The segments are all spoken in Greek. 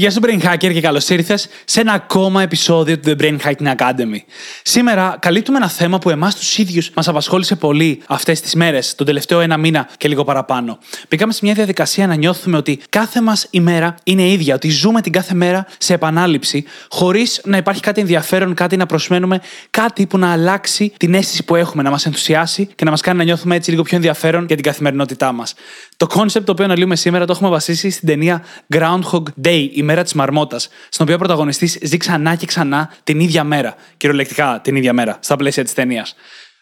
Γεια σου Brain Hacker και καλώς ήρθες σε ένα ακόμα επεισόδιο του The Brain Hacking Academy. Σήμερα καλύπτουμε ένα θέμα που εμάς τους ίδιους μας απασχόλησε πολύ αυτές τις μέρες, τον τελευταίο ένα μήνα και λίγο παραπάνω. Πήγαμε σε μια διαδικασία να νιώθουμε ότι κάθε μας ημέρα είναι ίδια, ότι ζούμε την κάθε μέρα σε επανάληψη, χωρίς να υπάρχει κάτι ενδιαφέρον, κάτι να προσμένουμε, κάτι που να αλλάξει την αίσθηση που έχουμε, να μας ενθουσιάσει και να μας κάνει να νιώθουμε έτσι λίγο πιο ενδιαφέρον για την καθημερινότητά μας. Το concept το οποίο αναλύουμε σήμερα το έχουμε βασίσει στην ταινία Groundhog Day, η μέρα της Μαρμότας, στην οποία ο πρωταγωνιστής ζει ξανά και ξανά την ίδια μέρα. Κυριολεκτικά την ίδια μέρα, στα πλαίσια της ταινίας.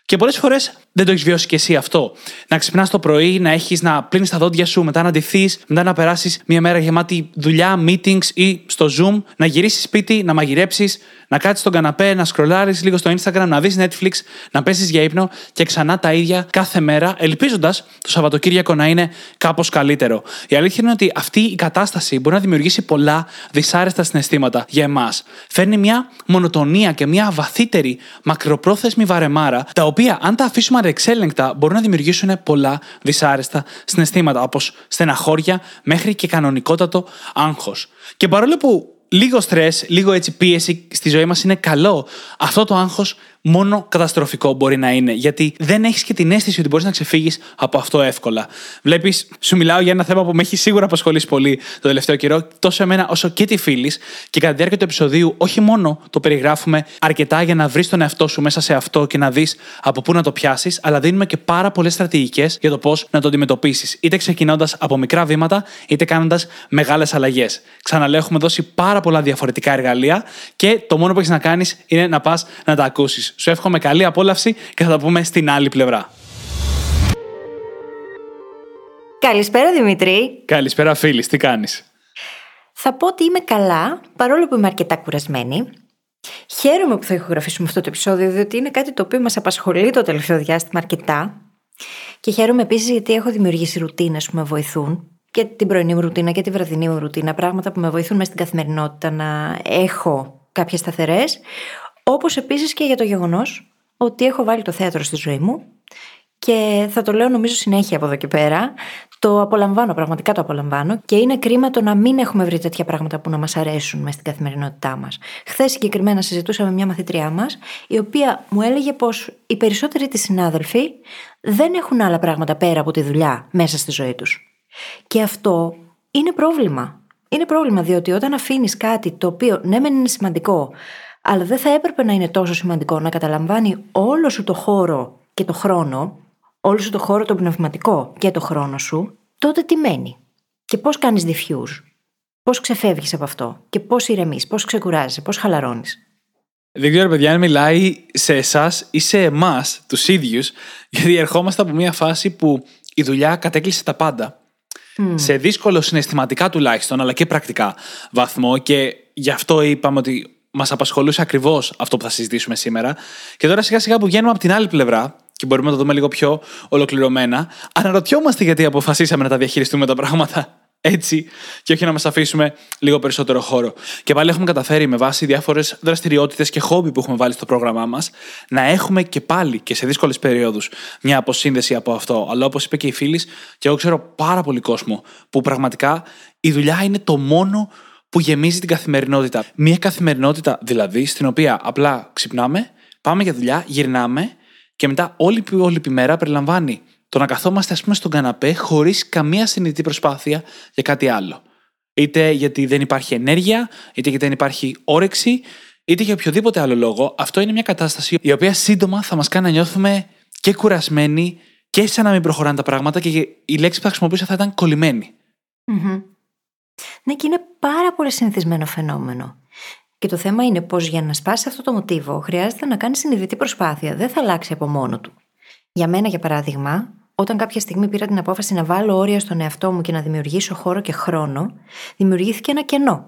Και πολλές φορές δεν το έχεις βιώσει κι εσύ αυτό. Να ξυπνάς το πρωί, να έχεις να πλύνεις τα δόντια σου, μετά να ντυθείς, μετά να περάσεις μια μέρα γεμάτη δουλειά, meetings ή στο Zoom, να γυρίσεις σπίτι, να μαγειρέψεις, να κάτσεις στον καναπέ, να σκρολάρεις λίγο στο Instagram, να δεις Netflix, να πέσεις για ύπνο και ξανά τα ίδια κάθε μέρα, ελπίζοντας το Σαββατοκύριακο να είναι κάπως καλύτερο. Η αλήθεια είναι ότι αυτή η κατάσταση μπορεί να δημιουργήσει πολλά δυσάρεστα συναισθήματα για εμάς. Φέρνει μια μονοτονία και μια βαθύτερη μακροπρόθεσμη βαρεμάρα, τα οποία αν τα αφήσουμε ανεξέλεγκτα μπορούν να δημιουργήσουν πολλά δυσάρεστα συναισθήματα, όπως στεναχώρια μέχρι και κανονικότατο άγχος. Και παρόλο που λίγο στρες, λίγο έτσι πίεση στη ζωή μας είναι καλό, αυτό το άγχος μόνο καταστροφικό μπορεί να είναι. Γιατί δεν έχεις και την αίσθηση ότι μπορείς να ξεφύγεις από αυτό εύκολα. Βλέπεις, σου μιλάω για ένα θέμα που με έχει σίγουρα απασχολήσει πολύ το τελευταίο καιρό, τόσο εμένα όσο και τη φίλης. Και κατά τη διάρκεια του επεισοδίου, όχι μόνο το περιγράφουμε αρκετά για να βρεις τον εαυτό σου μέσα σε αυτό και να δεις από πού να το πιάσεις, αλλά δίνουμε και πάρα πολλές στρατηγικές για το πώς να το αντιμετωπίσεις. Είτε ξεκινώντας από μικρά βήματα, είτε κάνοντας μεγάλες αλλαγές. Ξαναλέω, έχουμε δώσει πάρα πολλά διαφορετικά εργαλεία και το μόνο που έχεις να κάνεις είναι να πας να τα ακούσεις. Σου εύχομαι καλή απόλαυση και θα τα πούμε στην άλλη πλευρά. Καλησπέρα Δημήτρη. Καλησπέρα φίλη, τι κάνεις; Θα πω ότι είμαι καλά, παρόλο που είμαι αρκετά κουρασμένη. Χαίρομαι που θα ηχογραφήσουμε αυτό το επεισόδιο, διότι είναι κάτι το οποίο μας απασχολεί το τελευταίο διάστημα αρκετά. Και χαίρομαι επίσης γιατί έχω δημιουργήσει ρουτίνες που με βοηθούν και την πρωινή μου ρουτίνα και τη βραδινή μου ρουτίνα, πράγματα που με βοηθούν μέσα στην καθημερινότητα να έχω κάποιες σταθερές, όπως επίσης και για το γεγονός ότι έχω βάλει το θέατρο στη ζωή μου και θα το λέω νομίζω συνέχεια από εδώ και πέρα. Το απολαμβάνω, πραγματικά το απολαμβάνω και είναι κρίμα το να μην έχουμε βρει τέτοια πράγματα που να μας αρέσουν μες στην καθημερινότητά μας. Χθες συγκεκριμένα συζητούσα με μια μαθήτριά μας, η οποία μου έλεγε πως οι περισσότεροι της συνάδελφοι δεν έχουν άλλα πράγματα πέρα από τη δουλειά μέσα στη ζωή τους. Και αυτό είναι πρόβλημα. Είναι πρόβλημα διότι όταν αφήνεις κάτι το οποίο ναι, μεν είναι σημαντικό, αλλά δεν θα έπρεπε να είναι τόσο σημαντικό να καταλαμβάνει όλο σου το χώρο και το χρόνο, όλο σου το χώρο το πνευματικό και το χρόνο σου, τότε τι μένει; Και πώς κάνεις diffuse, πώς ξεφεύγεις από αυτό; Και πώς ηρεμείς, πώς ξεκουράζει, πώς χαλαρώνεις; Δεν ξέρω, παιδιά, αν μιλάει σε εσάς ή σε εμάς, τους ίδιους, γιατί ερχόμαστε από μια φάση που η δουλειά κατέκλυσε τα πάντα. Σε δύσκολο συναισθηματικά τουλάχιστον, αλλά και πρακτικά βαθμό. Και γι' αυτό είπαμε ότι μας απασχολούσε ακριβώς αυτό που θα συζητήσουμε σήμερα. Και τώρα σιγά σιγά που βγαίνουμε από την άλλη πλευρά και μπορούμε να το δούμε λίγο πιο ολοκληρωμένα, αναρωτιόμαστε γιατί αποφασίσαμε να τα διαχειριστούμε τα πράγματα έτσι και όχι να μας αφήσουμε λίγο περισσότερο χώρο. Και πάλι έχουμε καταφέρει με βάση διάφορες δραστηριότητες και χόμπι που έχουμε βάλει στο πρόγραμμά μας να έχουμε και πάλι και σε δύσκολες περιόδους μια αποσύνδεση από αυτό. Αλλά όπως είπε και η φίλης, και εγώ ξέρω πάρα πολύ κόσμο που πραγματικά η δουλειά είναι το μόνο που γεμίζει την καθημερινότητα. Μια καθημερινότητα δηλαδή στην οποία απλά ξυπνάμε, πάμε για δουλειά, γυρνάμε και μετά όλη, όλη η μέρα περιλαμβάνει το να καθόμαστε ας πούμε στον καναπέ χωρίς καμία συνειδητή προσπάθεια για κάτι άλλο. Είτε γιατί δεν υπάρχει ενέργεια, είτε γιατί δεν υπάρχει όρεξη, είτε για οποιοδήποτε άλλο λόγο. Αυτό είναι μια κατάσταση η οποία σύντομα θα μας κάνει να νιώθουμε και κουρασμένοι και σαν να μην προχωράνε τα πράγματα και η λέξη που θα χρησιμοποιήσω θα ήταν κολλημένοι. Ναι, και είναι πάρα πολύ συνηθισμένο φαινόμενο. Και το θέμα είναι πως για να σπάσει αυτό το μοτίβο χρειάζεται να κάνει συνειδητή προσπάθεια. Δεν θα αλλάξει από μόνο του. Για μένα, για παράδειγμα, όταν κάποια στιγμή πήρα την απόφαση να βάλω όρια στον εαυτό μου και να δημιουργήσω χώρο και χρόνο, δημιουργήθηκε ένα κενό.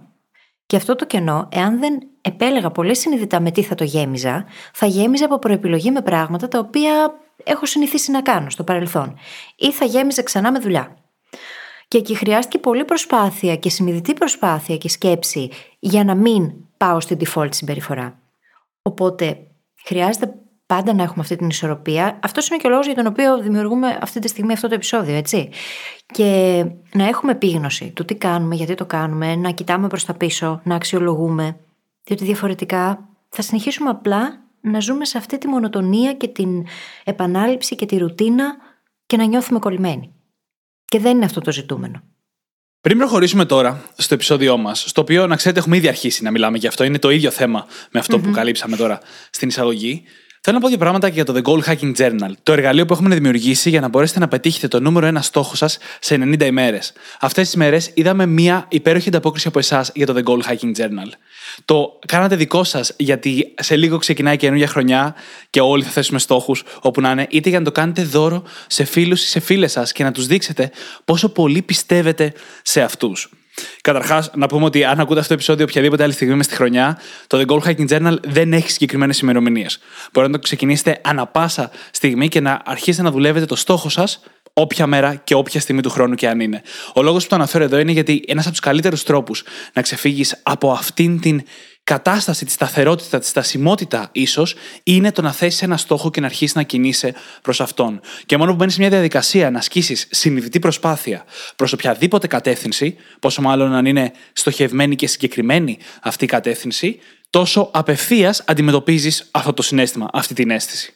Και αυτό το κενό, εάν δεν επέλεγα πολύ συνειδητά με τι θα το γέμιζα, θα γέμιζα από προεπιλογή με πράγματα τα οποία έχω συνηθίσει να κάνω στο παρελθόν. Ή θα γέμιζα ξανά με δουλειά. Και εκεί χρειάστηκε πολύ προσπάθεια και συνειδητή προσπάθεια και σκέψη για να μην πάω στην default συμπεριφορά. Οπότε χρειάζεται πάντα να έχουμε αυτή την ισορροπία. Αυτός είναι και ο λόγος για τον οποίο δημιουργούμε αυτή τη στιγμή αυτό το επεισόδιο, έτσι. Και να έχουμε επίγνωση του τι κάνουμε, γιατί το κάνουμε, να κοιτάμε προς τα πίσω, να αξιολογούμε. Διότι διαφορετικά θα συνεχίσουμε απλά να ζούμε σε αυτή τη μονοτονία και την επανάληψη και τη ρουτίνα και να νιώθουμε κολλημένοι. Και δεν είναι αυτό το ζητούμενο. Πριν προχωρήσουμε τώρα στο επεισόδιό μας, στο οποίο να ξέρετε έχουμε ήδη αρχίσει να μιλάμε γι' αυτό, είναι το ίδιο θέμα με αυτο που καλύψαμε τώρα στην εισαγωγή. Θέλω να πω δύο πράγματα και για το The Goal Hacking Journal, το εργαλείο που έχουμε δημιουργήσει για να μπορέσετε να πετύχετε το νούμερο ένα στόχο σας σε 90 ημέρες. Αυτές τις μέρες είδαμε μία υπέροχη ανταπόκριση από εσάς για το The Goal Hacking Journal. Το κάνατε δικό σας γιατί σε λίγο ξεκινάει η καινούργια χρονιά και όλοι θα θέσουμε στόχους όπου να είναι, είτε για να το κάνετε δώρο σε φίλους ή σε φίλες σας και να τους δείξετε πόσο πολύ πιστεύετε σε αυτούς. Καταρχάς, να πούμε ότι αν ακούτε αυτό το επεισόδιο οποιαδήποτε άλλη στιγμή μες στη χρονιά, το The Goal Hacking Journal δεν έχει συγκεκριμένες ημερομηνίες. Μπορείτε να το ξεκινήσετε ανα πάσα στιγμή και να αρχίσετε να δουλεύετε το στόχο σας όποια μέρα και όποια στιγμή του χρόνου και αν είναι. Ο λόγος που το αναφέρω εδώ είναι γιατί ένας από τους καλύτερους τρόπους να ξεφύγεις από αυτήν την κατάσταση, τη σταθερότητα, τη στασιμότητα ίσως, είναι το να θέσει ένα στόχο και να αρχίσει να κινείσαι προς αυτόν. Και μόνο που μπαίνεις σε μια διαδικασία να ασκήσεις συνειδητή προσπάθεια προς οποιαδήποτε κατεύθυνση, πόσο μάλλον αν είναι στοχευμένη και συγκεκριμένη αυτή η κατεύθυνση, τόσο απευθείας αντιμετωπίζεις αυτό το συνέστημα, αυτή την αίσθηση.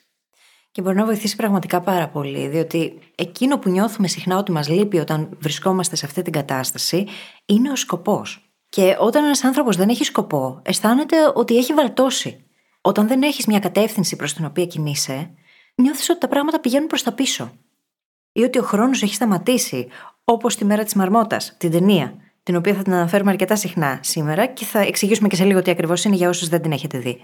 Και μπορεί να βοηθήσει πραγματικά πάρα πολύ, διότι εκείνο που νιώθουμε συχνά ότι μας λείπει όταν βρισκόμαστε σε αυτή την κατάσταση είναι ο σκοπός. Και όταν ένας άνθρωπος δεν έχει σκοπό, αισθάνεται ότι έχει βαλτώσει. Όταν δεν έχεις μια κατεύθυνση προς την οποία κινείσαι, νιώθεις ότι τα πράγματα πηγαίνουν προς τα πίσω. Ή ότι ο χρόνος έχει σταματήσει, όπως τη μέρα της Μαρμότας, την ταινία, την οποία θα την αναφέρουμε αρκετά συχνά σήμερα και θα εξηγήσουμε και σε λίγο τι ακριβώς είναι για όσους δεν την έχετε δει.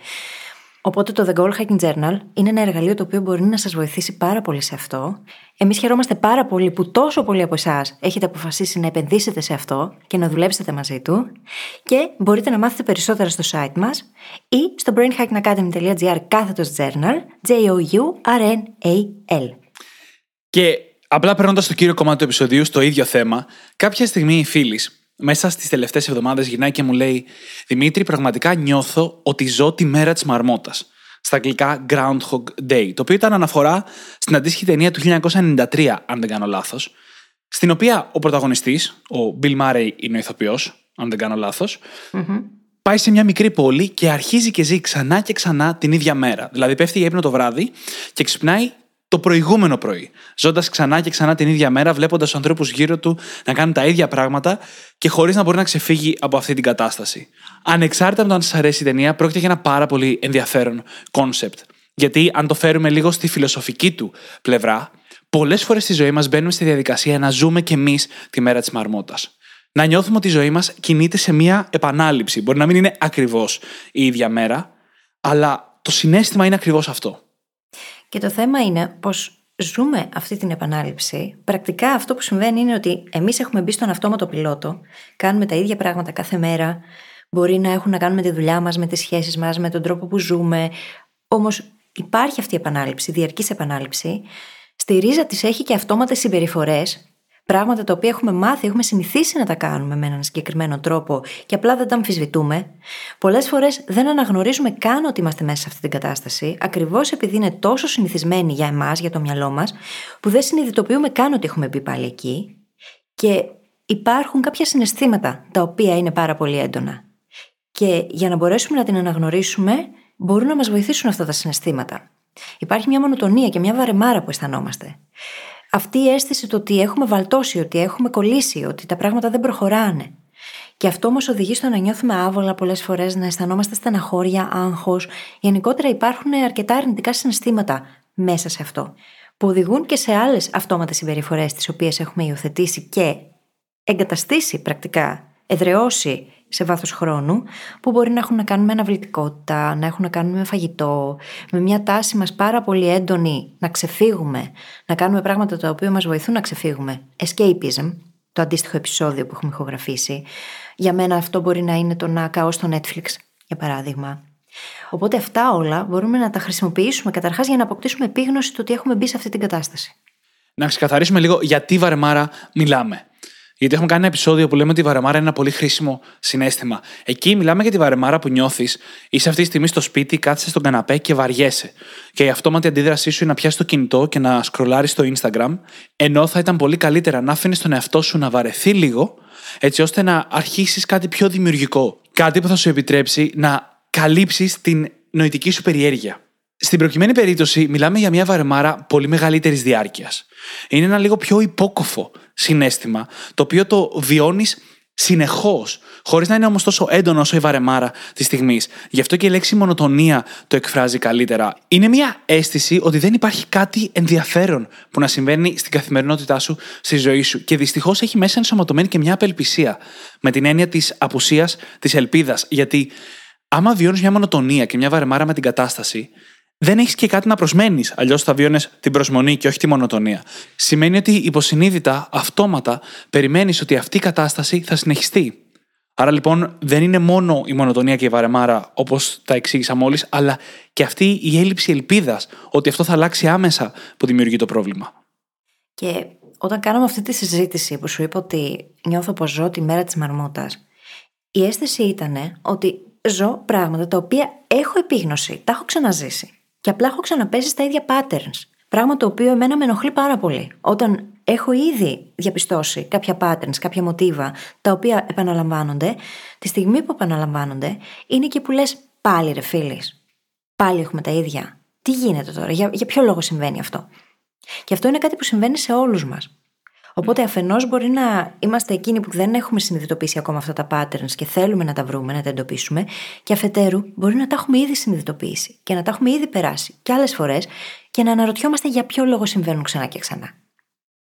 Οπότε το The Goal Hacking Journal είναι ένα εργαλείο το οποίο μπορεί να σας βοηθήσει πάρα πολύ σε αυτό. Εμείς χαιρόμαστε πάρα πολύ που τόσο πολλοί από εσάς έχετε αποφασίσει να επενδύσετε σε αυτό και να δουλέψετε μαζί του. Και μπορείτε να μάθετε περισσότερα στο site μας ή στο brainhackingacademy.gr κάθετος journal, J-O-U-R-N-A-L. Και απλά περνώντας το κύριο κομμάτι του επεισοδίου στο ίδιο θέμα, κάποια στιγμή η φίλη μέσα στις τελευταίες εβδομάδες γυρνάει και μου λέει: Δημήτρη, πραγματικά νιώθω ότι ζω τη μέρα της μαρμότας. Στα αγγλικά Groundhog Day, το οποίο ήταν αναφορά στην αντίστοιχη ταινία του 1993, αν δεν κάνω λάθος, στην οποία ο πρωταγωνιστής, ο Bill Murray είναι ο ηθοποιός, αν δεν κάνω πάει σε μια μικρή πόλη και αρχίζει και ζει ξανά και ξανά την ίδια μέρα. Δηλαδή πέφτει για ύπνο το βράδυ και ξυπνάει το προηγούμενο πρωί. Ζώντας ξανά και ξανά την ίδια μέρα, βλέποντας τους ανθρώπους γύρω του να κάνουν τα ίδια πράγματα και χωρίς να μπορεί να ξεφύγει από αυτή την κατάσταση. Ανεξάρτητα από το αν σας αρέσει η ταινία, πρόκειται για ένα πάρα πολύ ενδιαφέρον κόνσεπτ. Γιατί αν το φέρουμε λίγο στη φιλοσοφική του πλευρά, πολλές φορές στη ζωή μας μπαίνουμε στη διαδικασία να ζούμε κι εμείς τη μέρα της μαρμότας. Να νιώθουμε ότι η ζωή μας κινείται σε μία επανάληψη. Μπορεί να μην είναι ακριβώς η ίδια μέρα, αλλά το συνέστημα είναι ακριβώς αυτό. Και το θέμα είναι πως ζούμε αυτή την επανάληψη. Πρακτικά αυτό που συμβαίνει είναι ότι εμείς έχουμε μπει στον αυτόματο πιλότο, κάνουμε τα ίδια πράγματα κάθε μέρα. Μπορεί να έχουν να κάνουν με τη δουλειά μας, με τις σχέσεις μας, με τον τρόπο που ζούμε. Όμως υπάρχει αυτή η επανάληψη, διαρκής επανάληψη. Στη ρίζα της έχει και αυτόματες συμπεριφορές πράγματα τα οποία έχουμε μάθει, έχουμε συνηθίσει να τα κάνουμε με έναν συγκεκριμένο τρόπο και απλά δεν τα αμφισβητούμε, πολλές φορές δεν αναγνωρίζουμε καν ότι είμαστε μέσα σε αυτή την κατάσταση, ακριβώς επειδή είναι τόσο συνηθισμένη για εμάς, για το μυαλό μας, που δεν συνειδητοποιούμε καν ότι έχουμε μπει πάλι εκεί και υπάρχουν κάποια συναισθήματα τα οποία είναι πάρα πολύ έντονα. Και για να μπορέσουμε να την αναγνωρίσουμε, μπορούν να μας βοηθήσουν αυτά τα συναισθήματα. Υπάρχει μια μονοτονία και μια βαρεμάρα που αισθανόμαστε αυτή η αίσθηση του ότι έχουμε βαλτώσει, ότι έχουμε κολλήσει, ότι τα πράγματα δεν προχωράνε. Και αυτό όμως οδηγεί στο να νιώθουμε άβολα πολλές φορές, να αισθανόμαστε στεναχώρια, άγχος. Γενικότερα υπάρχουν αρκετά αρνητικά συναισθήματα μέσα σε αυτό, που οδηγούν και σε άλλες αυτόματες συμπεριφορές, τις οποίες έχουμε υιοθετήσει και εγκαταστήσει πρακτικά, εδραιώσει σε βάθος χρόνου, που μπορεί να έχουν να κάνουν με αναβλητικότητα, να έχουν να κάνουν με φαγητό, με μια τάση μας πάρα πολύ έντονη να ξεφύγουμε, να κάνουμε πράγματα τα οποία μας βοηθούν να ξεφύγουμε. Escapism. το αντίστοιχο επεισόδιο που έχουμε ηχογραφήσει. Για μένα αυτό μπορεί να είναι το να καώ στο Netflix, για παράδειγμα. Οπότε αυτά όλα μπορούμε να τα χρησιμοποιήσουμε καταρχάς για να αποκτήσουμε επίγνωση του ότι έχουμε μπει σε αυτή την κατάσταση. Να ξεκαθαρίσουμε λίγο γιατί βαρεμάρα μιλάμε. Γιατί έχουμε κάνει ένα επεισόδιο που λέμε ότι η βαρεμάρα είναι ένα πολύ χρήσιμο συνέστημα. Εκεί μιλάμε για τη βαρεμάρα που νιώθεις, είσαι αυτή τη στιγμή στο σπίτι, κάθεσαι στον καναπέ και βαριέσαι. Και η αυτόματη αντίδρασή σου είναι να πιάσεις το κινητό και να σκρολάρεις στο Instagram, ενώ θα ήταν πολύ καλύτερα να αφήνει τον εαυτό σου να βαρεθεί λίγο, έτσι ώστε να αρχίσεις κάτι πιο δημιουργικό. Κάτι που θα σου επιτρέψει να καλύψεις την νοητική σου περιέργεια. Στην προκειμένη περίπτωση, μιλάμε για μια βαρεμάρα πολύ μεγαλύτερης διάρκειας. Είναι ένα λίγο πιο υπόκοφο συνέστημα, το οποίο το βιώνεις συνεχώς, χωρίς να είναι όμως τόσο έντονο όσο η βαρεμάρα της στιγμής. Γι' αυτό και η λέξη μονοτονία το εκφράζει καλύτερα. Είναι μια αίσθηση ότι δεν υπάρχει κάτι ενδιαφέρον που να συμβαίνει στην καθημερινότητά σου, στη ζωή σου. Και δυστυχώς έχει μέσα ενσωματωμένη και μια απελπισία. Με την έννοια της απουσίας της ελπίδας. Γιατί άμα βιώνεις μια μονοτονία και μια βαρεμάρα με την κατάσταση, δεν έχεις και κάτι να προσμένεις. Αλλιώς θα βίωνε την προσμονή και όχι τη μονοτονία. Σημαίνει ότι υποσυνείδητα, αυτόματα, περιμένεις ότι αυτή η κατάσταση θα συνεχιστεί. Άρα λοιπόν δεν είναι μόνο η μονοτονία και η βαρεμάρα όπως τα εξήγησα μόλις, αλλά και αυτή η έλλειψη ελπίδας ότι αυτό θα αλλάξει άμεσα που δημιουργεί το πρόβλημα. Και όταν κάναμε αυτή τη συζήτηση που σου είπα ότι νιώθω πως ζω τη μέρα της μαρμότα, η αίσθηση ήταν ότι ζω πράγματα τα οποία έχω επίγνωση, τα έχω ξαναζήσει. Και απλά έχω ξαναπέσει στα ίδια patterns. Πράγμα το οποίο εμένα με ενοχλεί πάρα πολύ. Όταν έχω ήδη διαπιστώσει κάποια patterns, κάποια μοτίβα, τα οποία επαναλαμβάνονται, τη στιγμή που επαναλαμβάνονται, είναι και που λες πάλι ρε φίλη. Πάλι έχουμε τα ίδια. Τι γίνεται τώρα, για, για ποιο λόγο συμβαίνει αυτό; Και αυτό είναι κάτι που συμβαίνει σε όλους μας. Οπότε αφενός μπορεί να είμαστε εκείνοι που δεν έχουμε συνειδητοποιήσει ακόμα αυτά τα patterns και θέλουμε να τα βρούμε, να τα εντοπίσουμε, και αφετέρου μπορεί να τα έχουμε ήδη συνειδητοποιήσει και να τα έχουμε ήδη περάσει και άλλες φορές και να αναρωτιόμαστε για ποιο λόγο συμβαίνουν ξανά και ξανά.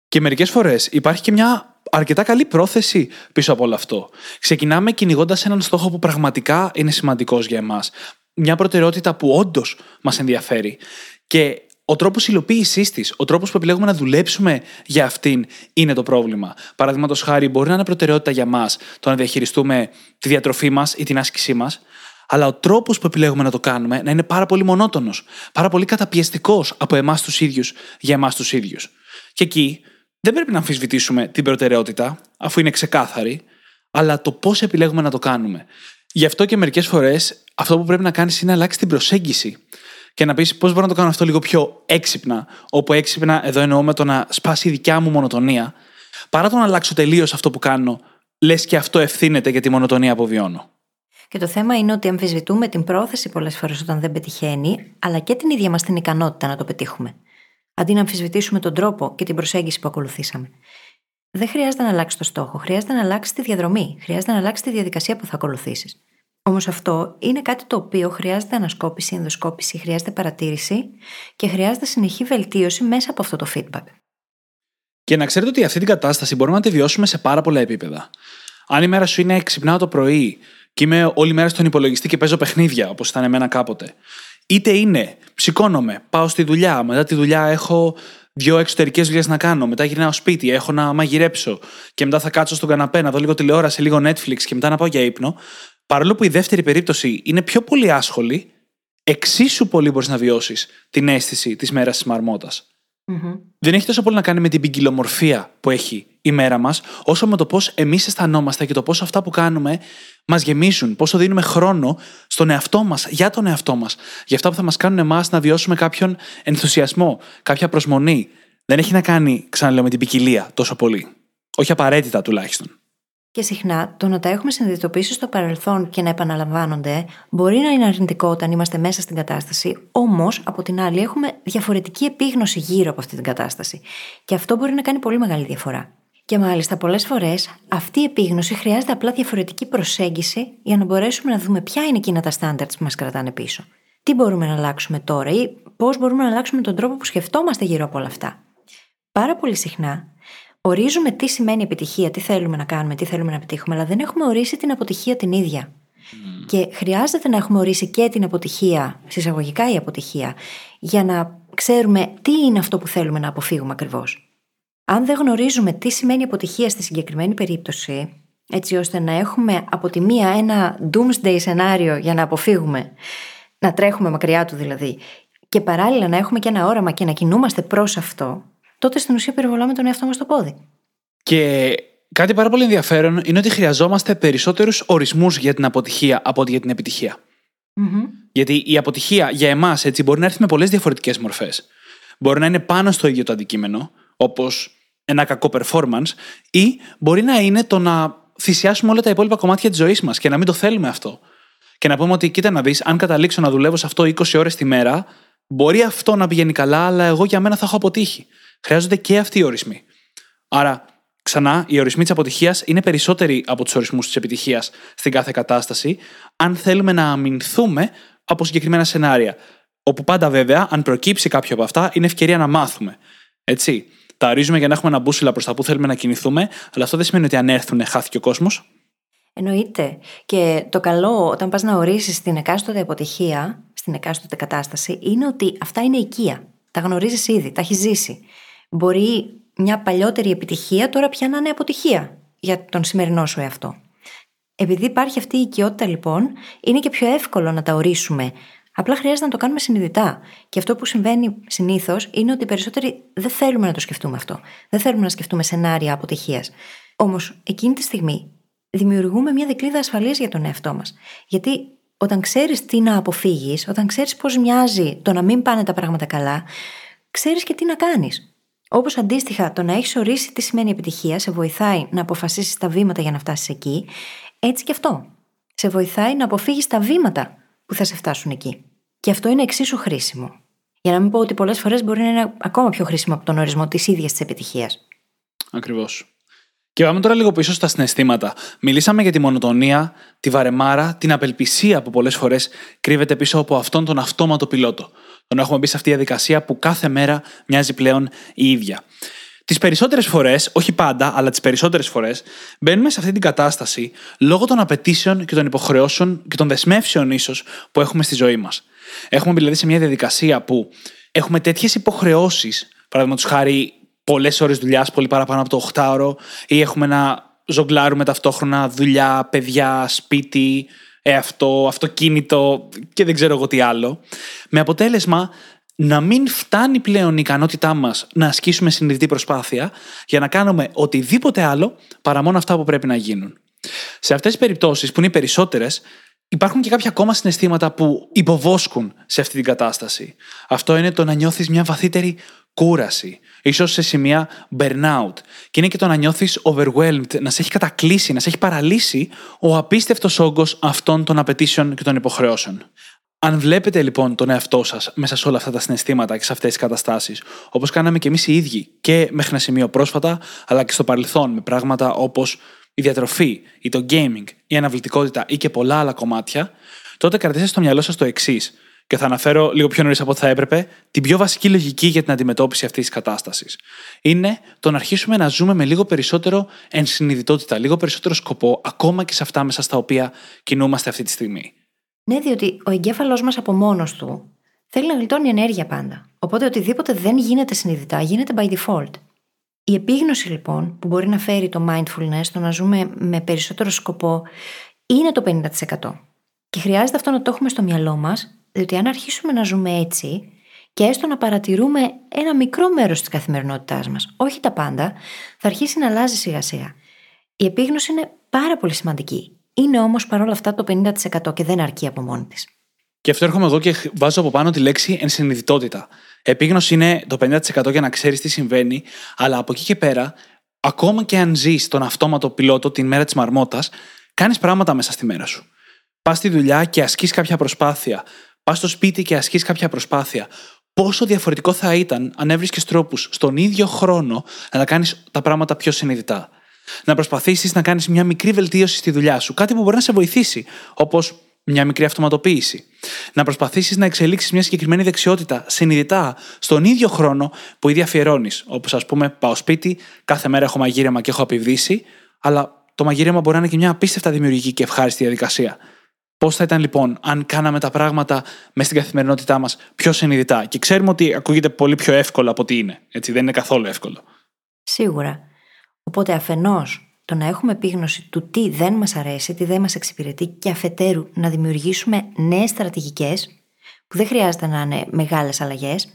Και μερικές φορές υπάρχει και μια αρκετά καλή πρόθεση πίσω από όλο αυτό. Ξεκινάμε κυνηγώντας έναν στόχο που πραγματικά είναι σημαντικός για εμάς. Μια προτεραιότητα που όντως μας ενδιαφέρει. Και ο τρόπος υλοποίησής της, ο τρόπος που επιλέγουμε να δουλέψουμε για αυτήν είναι το πρόβλημα. Παραδείγματος χάρη, μπορεί να είναι προτεραιότητα για μας το να διαχειριστούμε τη διατροφή μας ή την άσκησή μας, αλλά ο τρόπος που επιλέγουμε να το κάνουμε να είναι πάρα πολύ μονότονος, πάρα πολύ καταπιεστικός από εμάς τους ίδιους για εμάς τους ίδιους. Και εκεί δεν πρέπει να αμφισβητήσουμε την προτεραιότητα, αφού είναι ξεκάθαρη, αλλά το πώς επιλέγουμε να το κάνουμε. Γι' αυτό και μερικές φορές αυτό που πρέπει να κάνεις είναι να αλλάξεις την προσέγγιση και να πεις πώς μπορώ να το κάνω αυτό λίγο πιο έξυπνα, όπου έξυπνα εδώ εννοώ με το να σπάσει η δικιά μου μονοτονία, παρά το να αλλάξω τελείως αυτό που κάνω, λες και αυτό ευθύνεται για τη μονοτονία που βιώνω. Και το θέμα είναι ότι αμφισβητούμε την πρόθεση πολλές φορές όταν δεν πετυχαίνει, αλλά και την ίδια μας την ικανότητα να το πετύχουμε. Αντί να αμφισβητήσουμε τον τρόπο και την προσέγγιση που ακολουθήσαμε. Δεν χρειάζεται να αλλάξει το στόχο, χρειάζεται να αλλάξει τη διαδρομή, χρειάζεται να αλλάξει τη διαδικασία που θα ακολουθήσεις. Όμως αυτό είναι κάτι το οποίο χρειάζεται ανασκόπηση, ενδοσκόπηση, χρειάζεται παρατήρηση και χρειάζεται συνεχή βελτίωση μέσα από αυτό το feedback. Και να ξέρετε ότι αυτή την κατάσταση μπορούμε να τη βιώσουμε σε πάρα πολλά επίπεδα. Αν η μέρα σου είναι ξυπνάω το πρωί και είμαι όλη μέρα στον υπολογιστή και παίζω παιχνίδια, όπως ήταν εμένα κάποτε. Είτε είναι, σηκώνομαι, πάω στη δουλειά, μετά τη δουλειά έχω δύο εξωτερικές δουλειές να κάνω, μετά γυρνάω σπίτι, έχω να μαγειρέψω και μετά θα κάτσω στον καναπέ να δω λίγο τηλεόραση, λίγο Netflix και μετά να πάω για ύπνο. Παρόλο που η δεύτερη περίπτωση είναι πιο πολύ άσχολη, εξίσου πολύ μπορείς να βιώσεις την αίσθηση της μέρας της μαρμοτα Δεν έχει τόσο πολύ να κάνει με την ποικιλομορφία που έχει η μέρα μας, όσο με το πώς εμείς αισθανόμαστε και το πώς αυτά που κάνουμε μας γεμίζουν, πόσο δίνουμε χρόνο στον εαυτό μας, για τον εαυτό μας, για αυτά που θα μας κάνουν εμάς να βιώσουμε κάποιον ενθουσιασμό, κάποια προσμονή. Δεν έχει να κάνει, ξαναλέω, με την ποικιλία τόσο πολύ. Όχι απαραίτητα τουλάχιστον. Και συχνά το να τα έχουμε συνειδητοποιήσει στο παρελθόν και να επαναλαμβάνονται μπορεί να είναι αρνητικό όταν είμαστε μέσα στην κατάσταση, όμως από την άλλη έχουμε διαφορετική επίγνωση γύρω από αυτή την κατάσταση. Και αυτό μπορεί να κάνει πολύ μεγάλη διαφορά. Και μάλιστα πολλές φορές αυτή η επίγνωση χρειάζεται απλά διαφορετική προσέγγιση για να μπορέσουμε να δούμε ποια είναι εκείνα τα στάνταρτ που μας κρατάνε πίσω. Τι μπορούμε να αλλάξουμε τώρα ή πώς μπορούμε να αλλάξουμε τον τρόπο που σκεφτόμαστε γύρω από όλα αυτά. Πάρα πολύ συχνά ορίζουμε τι σημαίνει επιτυχία, τι θέλουμε να κάνουμε, τι θέλουμε να πετύχουμε, αλλά δεν έχουμε ορίσει την αποτυχία την ίδια. Και χρειάζεται να έχουμε ορίσει και την αποτυχία, συσσαγωγικά η αποτυχία, για να ξέρουμε τι είναι αυτό που θέλουμε να αποφύγουμε ακριβώς. Αν δεν γνωρίζουμε τι σημαίνει αποτυχία στη συγκεκριμένη περίπτωση, έτσι ώστε να έχουμε από τη μία ένα doomsday σενάριο για να αποφύγουμε, να τρέχουμε μακριά του δηλαδή, και παράλληλα να έχουμε και ένα όραμα και να κινούμαστε προς αυτό, τότε στην ουσία περιβολάμε τον εαυτό μας το πόδι. Και κάτι πάρα πολύ ενδιαφέρον είναι ότι χρειαζόμαστε περισσότερους ορισμούς για την αποτυχία από ότι για την επιτυχία. Mm-hmm. Γιατί η αποτυχία για εμάς έτσι μπορεί να έρθει με πολλές διαφορετικές μορφές. Μπορεί να είναι πάνω στο ίδιο το αντικείμενο, όπως ένα κακό performance, ή μπορεί να είναι το να θυσιάσουμε όλα τα υπόλοιπα κομμάτια της ζωής μας και να μην το θέλουμε αυτό. Και να πούμε ότι, κοίτα να δεις, αν καταλήξω να δουλεύω σε αυτό 20 ώρες τη μέρα, μπορεί αυτό να πηγαίνει καλά, αλλά εγώ για μένα θα έχω αποτύχει. Χρειάζονται και αυτοί οι ορισμοί. Άρα, ξανά, οι ορισμοί της αποτυχίας είναι περισσότεροι από τους ορισμούς της επιτυχίας στην κάθε κατάσταση, αν θέλουμε να αμυνθούμε από συγκεκριμένα σενάρια. Όπου πάντα βέβαια, αν προκύψει κάποιο από αυτά, είναι ευκαιρία να μάθουμε. Έτσι. Τα ορίζουμε για να έχουμε ένα μπούσουλα προς τα που θέλουμε να κινηθούμε, αλλά αυτό δεν σημαίνει ότι αν έρθουν, χάθηκε ο κόσμος. Εννοείται. Και το καλό όταν πας να ορίσεις την εκάστοτε αποτυχία, στην εκάστοτε κατάσταση, είναι ότι αυτά είναι οικεία. Τα γνωρίζεις ήδη, τα έχεις ζήσει. Μπορεί μια παλιότερη επιτυχία τώρα πια να είναι αποτυχία για τον σημερινό σου εαυτό. Επειδή υπάρχει αυτή η οικειότητα λοιπόν, είναι και πιο εύκολο να τα ορίσουμε. Απλά χρειάζεται να το κάνουμε συνειδητά. Και αυτό που συμβαίνει συνήθως είναι ότι οι περισσότεροι δεν θέλουμε να το σκεφτούμε αυτό. Δεν θέλουμε να σκεφτούμε σενάρια αποτυχίας. Όμως εκείνη τη στιγμή δημιουργούμε μια δικλίδα ασφαλή για τον εαυτό μας. Γιατί όταν ξέρεις τι να αποφύγεις, όταν ξέρεις πώς μοιάζει το να μην πάνε τα πράγματα καλά, ξέρεις και τι να κάνεις. Όπως αντίστοιχα, το να έχεις ορίσει τι σημαίνει επιτυχία σε βοηθάει να αποφασίσεις τα βήματα για να φτάσεις εκεί, έτσι και αυτό. Σε βοηθάει να αποφύγεις τα βήματα που θα σε φτάσουν εκεί. Και αυτό είναι εξίσου χρήσιμο. Για να μην πω ότι πολλές φορές μπορεί να είναι ακόμα πιο χρήσιμο από τον ορισμό της ίδιας της επιτυχίας. Ακριβώς. Και πάμε τώρα λίγο πίσω στα συναισθήματα. Μιλήσαμε για τη μονοτονία, τη βαρεμάρα, την απελπισία που πολλές φορές κρύβεται πίσω από αυτόν τον αυτόματο πιλότο. Τον έχουμε μπει σε αυτή τη διαδικασία που κάθε μέρα μοιάζει πλέον η ίδια. Τις περισσότερες φορές, όχι πάντα, αλλά τις περισσότερες φορές, μπαίνουμε σε αυτή την κατάσταση λόγω των απαιτήσεων και των υποχρεώσεων και των δεσμεύσεων ίσως που έχουμε στη ζωή μας. Έχουμε δηλαδή σε μια διαδικασία που έχουμε τέτοιες υποχρεώσεις, παραδείγματος χάρη πολλές ώρες δουλειάς, πολύ παραπάνω από το 8ωρο, ή έχουμε να ζογκλάρουμε ταυτόχρονα δουλειά, παιδιά, σπίτι, εαυτό, αυτοκίνητο και δεν ξέρω εγώ τι άλλο. Με αποτέλεσμα να μην φτάνει πλέον η ικανότητά μας να ασκήσουμε συνειδητή προσπάθεια για να κάνουμε οτιδήποτε άλλο παρά μόνο αυτά που πρέπει να γίνουν. Σε αυτές τις περιπτώσεις, που είναι οι περισσότερες, υπάρχουν και κάποια ακόμα συναισθήματα που υποβόσκουν σε αυτή την κατάσταση. Αυτό είναι το να νιώθεις μια βαθύτερη κούραση, ίσως σε σημεία burnout. Και είναι και το να νιώθεις overwhelmed, να σε έχει κατακλείσει, να σε έχει παραλύσει ο απίστευτος όγκος αυτών των απαιτήσεων και των υποχρεώσεων. Αν βλέπετε λοιπόν τον εαυτό σας μέσα σε όλα αυτά τα συναισθήματα και σε αυτές τις καταστάσεις, όπως κάναμε και εμείς οι ίδιοι και μέχρι ένα σημείο πρόσφατα, αλλά και στο παρελθόν με πράγματα όπως η διατροφή ή το gaming, η αναβλητικότητα ή και πολλά άλλα κομμάτια, τότε κρατήστε στο μυαλό σας το εξής. Και θα αναφέρω λίγο πιο νωρίς από ό,τι θα έπρεπε την πιο βασική λογική για την αντιμετώπιση αυτής της κατάστασης. Είναι το να αρχίσουμε να ζούμε με λίγο περισσότερο ενσυνειδητότητα, λίγο περισσότερο σκοπό, ακόμα και σε αυτά μέσα στα οποία κινούμαστε αυτή τη στιγμή. Ναι, διότι ο εγκέφαλός μας από μόνος του θέλει να γλιτώνει ενέργεια πάντα. Οπότε οτιδήποτε δεν γίνεται συνειδητά γίνεται by default. Η επίγνωση λοιπόν που μπορεί να φέρει το mindfulness, το να ζούμε με περισσότερο σκοπό, είναι το 50%. Και χρειάζεται αυτό να το έχουμε στο μυαλό μας, διότι αν αρχίσουμε να ζούμε έτσι και έστω να παρατηρούμε ένα μικρό μέρος της καθημερινότητάς μας, όχι τα πάντα, θα αρχίσει να αλλάζει σιγά σιγά. Η επίγνωση είναι πάρα πολύ σημαντική. Είναι όμως παρόλα αυτά το 50% και δεν αρκεί από μόνη της. Και αυτό έρχομαι εδώ και βάζω από πάνω τη λέξη ενσυνειδητότητα. Επίγνωση είναι το 50% για να ξέρεις τι συμβαίνει, αλλά από εκεί και πέρα, ακόμα και αν ζεις τον αυτόματο πιλότο την μέρα της μαρμότας, κάνεις πράγματα μέσα στη μέρα σου. Πας στη δουλειά και ασκείς κάποια προσπάθεια. Πας στο σπίτι και ασκείς κάποια προσπάθεια. Πόσο διαφορετικό θα ήταν αν έβρισκες τρόπους στον ίδιο χρόνο να κάνεις τα πράγματα πιο συνειδητά να προσπαθήσεις να κάνεις μια μικρή βελτίωση στη δουλειά σου. Κάτι που μπορεί να σε βοηθήσει, όπως μια μικρή αυτοματοποίηση. Να προσπαθήσεις να εξελίξεις μια συγκεκριμένη δεξιότητα συνειδητά στον ίδιο χρόνο που ήδη αφιερώνεις. Όπως, ας πούμε, πάω σπίτι, κάθε μέρα έχω μαγείρεμα και έχω επιβδίσει, αλλά το μαγείρεμα μπορεί να είναι και μια απίστευτα δημιουργική και ευχάριστη διαδικασία. Πώς θα ήταν λοιπόν αν κάναμε τα πράγματα μες στην καθημερινότητά μας πιο συνειδητά; Και ξέρουμε ότι ακούγεται πολύ πιο εύκολο από ότι είναι. Έτσι, δεν είναι καθόλου εύκολο. Σίγουρα. Οπότε αφενός το να έχουμε επίγνωση του τι δεν μας αρέσει, τι δεν μας εξυπηρετεί και αφετέρου να δημιουργήσουμε νέες στρατηγικές που δεν χρειάζεται να είναι μεγάλες αλλαγές,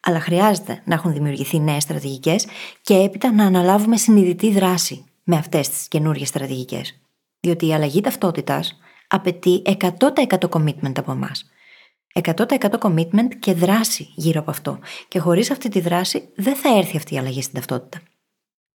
αλλά χρειάζεται να έχουν δημιουργηθεί νέες στρατηγικές και έπειτα να αναλάβουμε συνειδητή δράση με αυτές τις καινούριε στρατηγικές. Διότι η αλλαγή ταυτότητας απαιτεί 100% commitment από εμάς. 100% commitment και δράση γύρω από αυτό. Και χωρίς αυτή τη δράση δεν θα έρθει αυτή η αλλαγή στην ταυτότητα.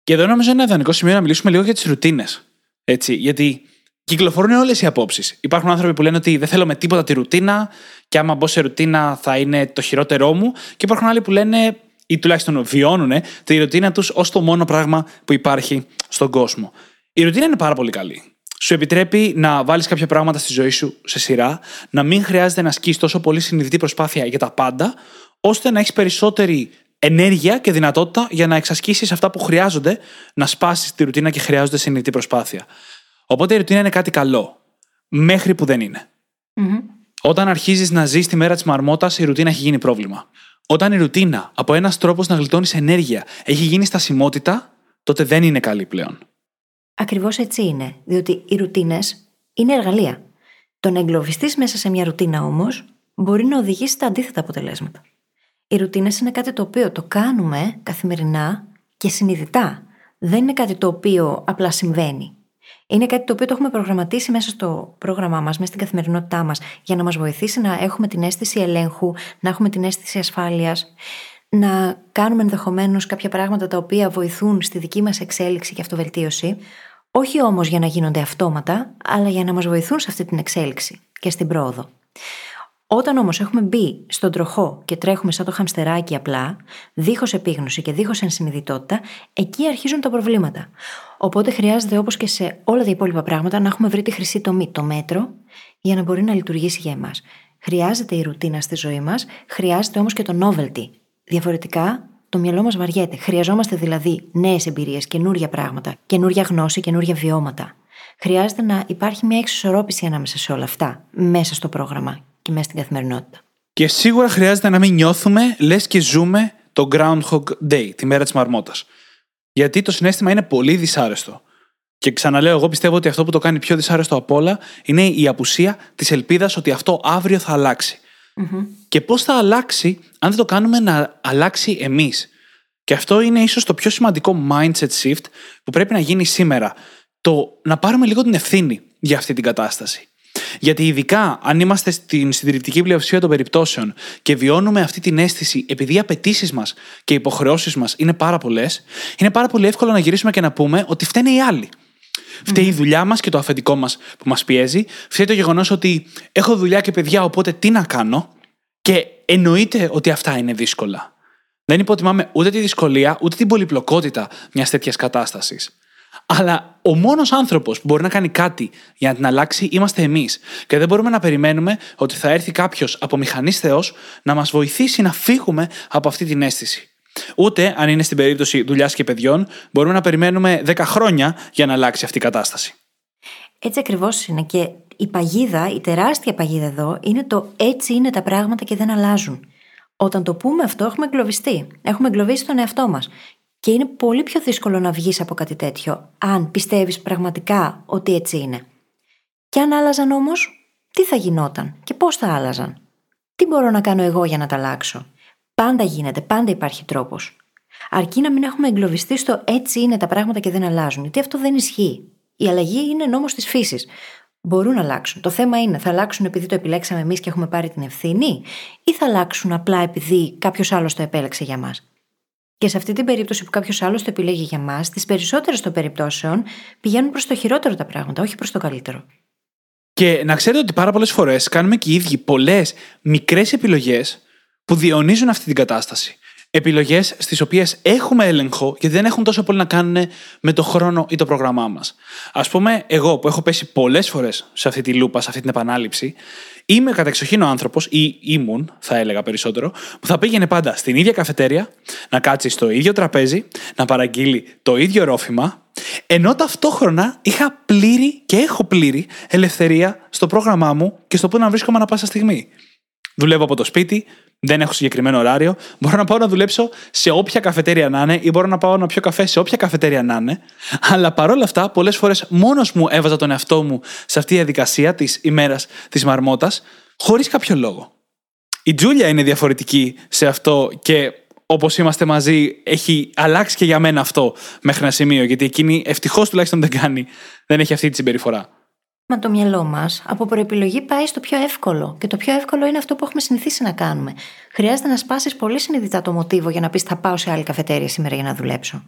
Και εδώ νομίζω είναι ένα ιδανικό σημείο να μιλήσουμε λίγο για τις ρουτίνες. Έτσι, γιατί κυκλοφορούν όλες οι απόψεις. Υπάρχουν άνθρωποι που λένε ότι δεν θέλω με τίποτα τη ρουτίνα και άμα μπω σε ρουτίνα θα είναι το χειρότερό μου. Και υπάρχουν άλλοι που λένε ή τουλάχιστον βιώνουν τη ρουτίνα τους ως το μόνο πράγμα που υπάρχει στον κόσμο. Η ρουτίνα είναι πάρα πολύ καλή. Σου επιτρέπει να βάλεις κάποια πράγματα στη ζωή σου σε σειρά, να μην χρειάζεται να ασκείς τόσο πολύ συνειδητή προσπάθεια για τα πάντα, ώστε να έχεις περισσότερη ενέργεια και δυνατότητα για να εξασκήσεις αυτά που χρειάζονται να σπάσεις τη ρουτίνα και χρειάζονται συνειδητή προσπάθεια. Οπότε η ρουτίνα είναι κάτι καλό. Μέχρι που δεν ειναι Όταν αρχίζεις να ζεις τη μέρα της μαρμότας, η ρουτίνα έχει γίνει πρόβλημα. Όταν η ρουτίνα από ένας τρόπος να γλιτώνεις ενέργεια έχει γίνει στασιμότητα, τότε δεν είναι καλή πλέον. Ακριβώς έτσι είναι. Διότι οι ρουτίνες είναι εργαλεία. Το να εγκλωβιστείς μέσα σε μια ρουτίνα όμως μπορεί να οδηγήσει στα αντίθετα αποτελέσματα. Οι ρουτίνες είναι κάτι το οποίο το κάνουμε καθημερινά και συνειδητά. Δεν είναι κάτι το οποίο απλά συμβαίνει. Είναι κάτι το οποίο το έχουμε προγραμματίσει μέσα στο πρόγραμμά μας, μέσα στην καθημερινότητά μας, για να μας βοηθήσει να έχουμε την αίσθηση ελέγχου, να έχουμε την αίσθηση ασφάλειας, να κάνουμε ενδεχομένως κάποια πράγματα τα οποία βοηθούν στη δική μας εξέλιξη και αυτοβελτίωση, όχι όμως για να γίνονται αυτόματα, αλλά για να μας βοηθούν σε αυτή την εξέλιξη και στην πρόοδο. Όταν όμως έχουμε μπει στον τροχό και τρέχουμε σαν το χαμστεράκι απλά, δίχως επίγνωση και δίχως ενσυνειδητότητα, εκεί αρχίζουν τα προβλήματα. Οπότε χρειάζεται όπως και σε όλα τα υπόλοιπα πράγματα να έχουμε βρει τη χρυσή τομή, το μέτρο, για να μπορεί να λειτουργήσει για εμάς. Χρειάζεται η ρουτίνα στη ζωή μας, χρειάζεται όμως και το novelty. Διαφορετικά, το μυαλό μας βαριέται. Χρειαζόμαστε δηλαδή νέες εμπειρίες, καινούρια πράγματα, καινούρια γνώση, καινούρια βιώματα. Χρειάζεται να υπάρχει μια εξισορρόπηση ανάμεσα σε όλα αυτά μέσα στο πρόγραμμα και μέσα στην καθημερινότητα. Και σίγουρα χρειάζεται να μην νιώθουμε λες και ζούμε το Groundhog Day, τη μέρα της μαρμότας. Γιατί το συνέστημα είναι πολύ δυσάρεστο. Και ξαναλέω, εγώ πιστεύω ότι αυτό που το κάνει πιο δυσάρεστο από όλα είναι η απουσία της ελπίδας ότι αυτό αύριο θα αλλαξει Και πώς θα αλλάξει αν δεν το κάνουμε να αλλάξει εμείς. Και αυτό είναι ίσως το πιο σημαντικό mindset shift που πρέπει να γίνει σήμερα. Το να πάρουμε λίγο την ευθύνη για αυτή την κατάσταση. Γιατί ειδικά αν είμαστε στην συντηρητική πλειοψηφία των περιπτώσεων και βιώνουμε αυτή την αίσθηση επειδή οι απαιτήσεις μας και οι υποχρεώσεις μας είναι πάρα πολλές, είναι πάρα πολύ εύκολο να γυρίσουμε και να πούμε ότι φταίνε οι άλλοι. Φταίει η δουλειά μας και το αφεντικό μας που μας πιέζει. Φταίει το γεγονός ότι έχω δουλειά και παιδιά, οπότε τι να κάνω. Και εννοείται ότι αυτά είναι δύσκολα. Δεν υποτιμάμε ούτε τη δυσκολία, ούτε την πολυπλοκότητα μιας τέτοιας κατάστασης. Αλλά ο μόνος άνθρωπος που μπορεί να κάνει κάτι για να την αλλάξει είμαστε εμείς. Και δεν μπορούμε να περιμένουμε ότι θα έρθει κάποιος από μηχανής Θεός να μας βοηθήσει να φύγουμε από αυτή την αίσθηση. Ούτε, αν είναι στην περίπτωση δουλειάς και παιδιών, μπορούμε να περιμένουμε 10 χρόνια για να αλλάξει αυτή η κατάσταση. Έτσι ακριβώς είναι. Και η παγίδα, η τεράστια παγίδα εδώ, είναι το έτσι είναι τα πράγματα και δεν αλλάζουν. Όταν το πούμε αυτό, έχουμε εγκλωβιστεί. Έχουμε εγκλωβίσει τον εαυτό μας. Και είναι πολύ πιο δύσκολο να βγεις από κάτι τέτοιο, αν πιστεύεις πραγματικά ότι έτσι είναι. Και αν άλλαζαν όμως, τι θα γινόταν και πώς θα άλλαζαν; Τι μπορώ να κάνω εγώ για να τα αλλάξω; Πάντα γίνεται, πάντα υπάρχει τρόπος. Αρκεί να μην έχουμε εγκλωβιστεί στο έτσι είναι τα πράγματα και δεν αλλάζουν, γιατί αυτό δεν ισχύει. Η αλλαγή είναι νόμος της φύσης. Μπορούν να αλλάξουν. Το θέμα είναι, θα αλλάξουν επειδή το επιλέξαμε εμείς και έχουμε πάρει την ευθύνη, ή θα αλλάξουν απλά επειδή κάποιος άλλος το επέλεξε για μας; Και σε αυτή την περίπτωση που κάποιος άλλος το επιλέγει για μας, τις περισσότερες των περιπτώσεων πηγαίνουν προς το χειρότερο τα πράγματα, όχι προς το καλύτερο. Και να ξέρετε ότι πάρα πολλές φορές κάνουμε και οι ίδιοι πολλές μικρές επιλογές που διονύζουν αυτή την κατάσταση. Επιλογές στις οποίες έχουμε έλεγχο γιατί δεν έχουν τόσο πολύ να κάνουν με το χρόνο ή το πρόγραμμά μας. Α πούμε, εγώ που έχω πέσει πολλές φορές σε αυτή τη λούπα, σε αυτή την επανάληψη, είμαι κατεξοχήν ο άνθρωπος, ή ήμουν, θα έλεγα περισσότερο, που θα πήγαινε πάντα στην ίδια καφετέρια, να κάτσει στο ίδιο τραπέζι, να παραγγείλει το ίδιο ρόφημα, ενώ ταυτόχρονα είχα πλήρη και έχω πλήρη ελευθερία στο πρόγραμμά μου και στο πού να βρίσκομαι ανα πάσα στιγμή. Δουλεύω από το σπίτι, δεν έχω συγκεκριμένο ωράριο. Μπορώ να πάω να δουλέψω σε όποια καφετέρια να είναι ή μπορώ να πάω να πιω καφέ σε όποια καφετέρια να είναι. Αλλά παρόλα αυτά, πολλές φορές μόνος μου έβαζα τον εαυτό μου σε αυτή τη διαδικασία της ημέρας της μαρμότας, χωρίς κάποιο λόγο. Η Τζούλια είναι διαφορετική σε αυτό και όπως είμαστε μαζί, έχει αλλάξει και για μένα αυτό μέχρι ένα σημείο. Γιατί εκείνη ευτυχώς τουλάχιστον δεν κάνει, δεν έχει αυτή τη συμπεριφορά. Μα το μυαλό μας από προεπιλογή πάει στο πιο εύκολο. Και το πιο εύκολο είναι αυτό που έχουμε συνηθίσει να κάνουμε. Χρειάζεται να σπάσεις πολύ συνειδητά το μοτίβο για να πεις Θα πάω σε άλλη καφετέρια σήμερα για να δουλέψω.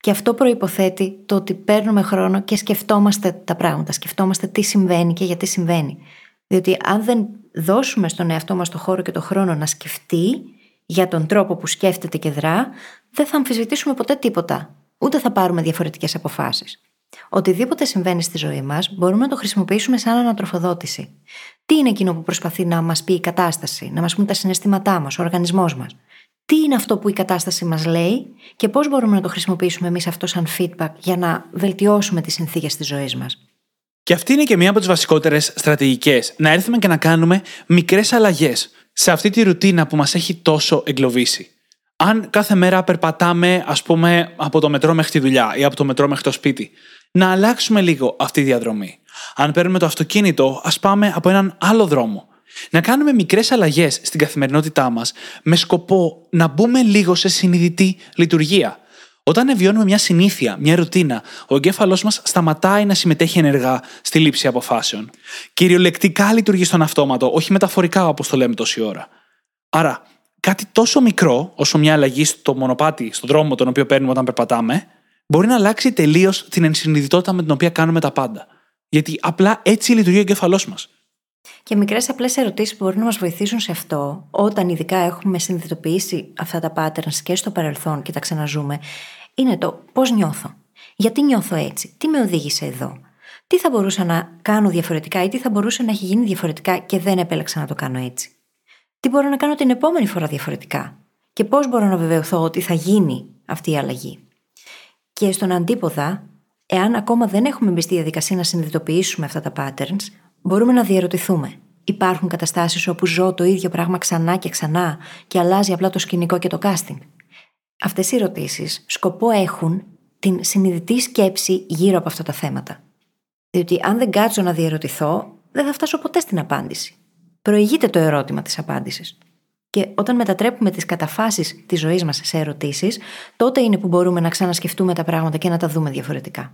Και αυτό προποθέτει το ότι παίρνουμε χρόνο και σκεφτόμαστε τα πράγματα. Σκεφτόμαστε τι συμβαίνει και γιατί συμβαίνει. Διότι αν δεν δώσουμε στον εαυτό μας το χώρο και το χρόνο να σκεφτεί για τον τρόπο που σκέφτεται και δρά, δεν θα αμφισβητήσουμε ποτέ τίποτα. Ούτε θα πάρουμε διαφορετικές αποφάσεις. Οτιδήποτε συμβαίνει στη ζωή μας μπορούμε να το χρησιμοποιήσουμε σαν ανατροφοδότηση. Τι είναι εκείνο που προσπαθεί να μας πει η κατάσταση, να μας πούν τα συναισθήματά μας, ο οργανισμός μας; Τι είναι αυτό που η κατάσταση μας λέει και πώς μπορούμε να το χρησιμοποιήσουμε εμείς αυτό σαν feedback για να βελτιώσουμε τις συνθήκες της ζωής μας; Και αυτή είναι και μία από τις βασικότερες στρατηγικές. Να έρθουμε και να κάνουμε μικρές αλλαγές σε αυτή τη ρουτίνα που μας έχει τόσο εγκλωβίσει. Αν κάθε μέρα περπατάμε, ας πούμε, από το μετρό μέχρι τη δουλειά ή από το μετρό μέχρι το σπίτι, να αλλάξουμε λίγο αυτή τη διαδρομή. Αν παίρνουμε το αυτοκίνητο, ας πάμε από έναν άλλο δρόμο. Να κάνουμε μικρές αλλαγές στην καθημερινότητά μας με σκοπό να μπούμε λίγο σε συνειδητή λειτουργία. Όταν βιώνουμε μια συνήθεια, μια ρουτίνα, ο εγκέφαλός μας σταματάει να συμμετέχει ενεργά στη λήψη αποφάσεων. Κυριολεκτικά λειτουργεί στον αυτόματο, όχι μεταφορικά όπως το λέμε τόση ώρα. Άρα, κάτι τόσο μικρό, όσο μια αλλαγή στο μονοπάτι, στον δρόμο τον οποίο παίρνουμε όταν περπατάμε, μπορεί να αλλάξει τελείως την ενσυνειδητότητα με την οποία κάνουμε τα πάντα. Γιατί απλά έτσι λειτουργεί ο εγκέφαλός μας. Και μικρές απλές ερωτήσεις που μπορούν να μας βοηθήσουν σε αυτό, όταν ειδικά έχουμε συνειδητοποιήσει αυτά τα patterns και στο παρελθόν και τα ξαναζούμε, είναι το πώς νιώθω. Γιατί νιώθω έτσι, τι με οδήγησε εδώ, τι θα μπορούσα να κάνω διαφορετικά ή τι θα μπορούσε να έχει γίνει διαφορετικά και δεν επέλεξα να το κάνω έτσι; Τι μπορώ να κάνω την επόμενη φορά διαφορετικά; Και πώς μπορώ να βεβαιωθώ ότι θα γίνει αυτή η αλλαγή; Και στον αντίποδα, εάν ακόμα δεν έχουμε μπει στη διαδικασία να συνειδητοποιήσουμε αυτά τα patterns, μπορούμε να διαρωτηθούμε. Υπάρχουν καταστάσεις όπου ζω το ίδιο πράγμα ξανά και ξανά και αλλάζει απλά το σκηνικό και το casting; Αυτές οι ερωτήσεις σκοπό έχουν την συνειδητή σκέψη γύρω από αυτά τα θέματα. Διότι αν δεν κάτσω να διαρωτηθώ, δεν θα φτάσω ποτέ στην απάντηση. Προηγείται το ερώτημα της απάντησης. Και όταν μετατρέπουμε τις καταφάσεις της ζωής μας σε ερωτήσεις, τότε είναι που μπορούμε να ξανασκεφτούμε τα πράγματα και να τα δούμε διαφορετικά.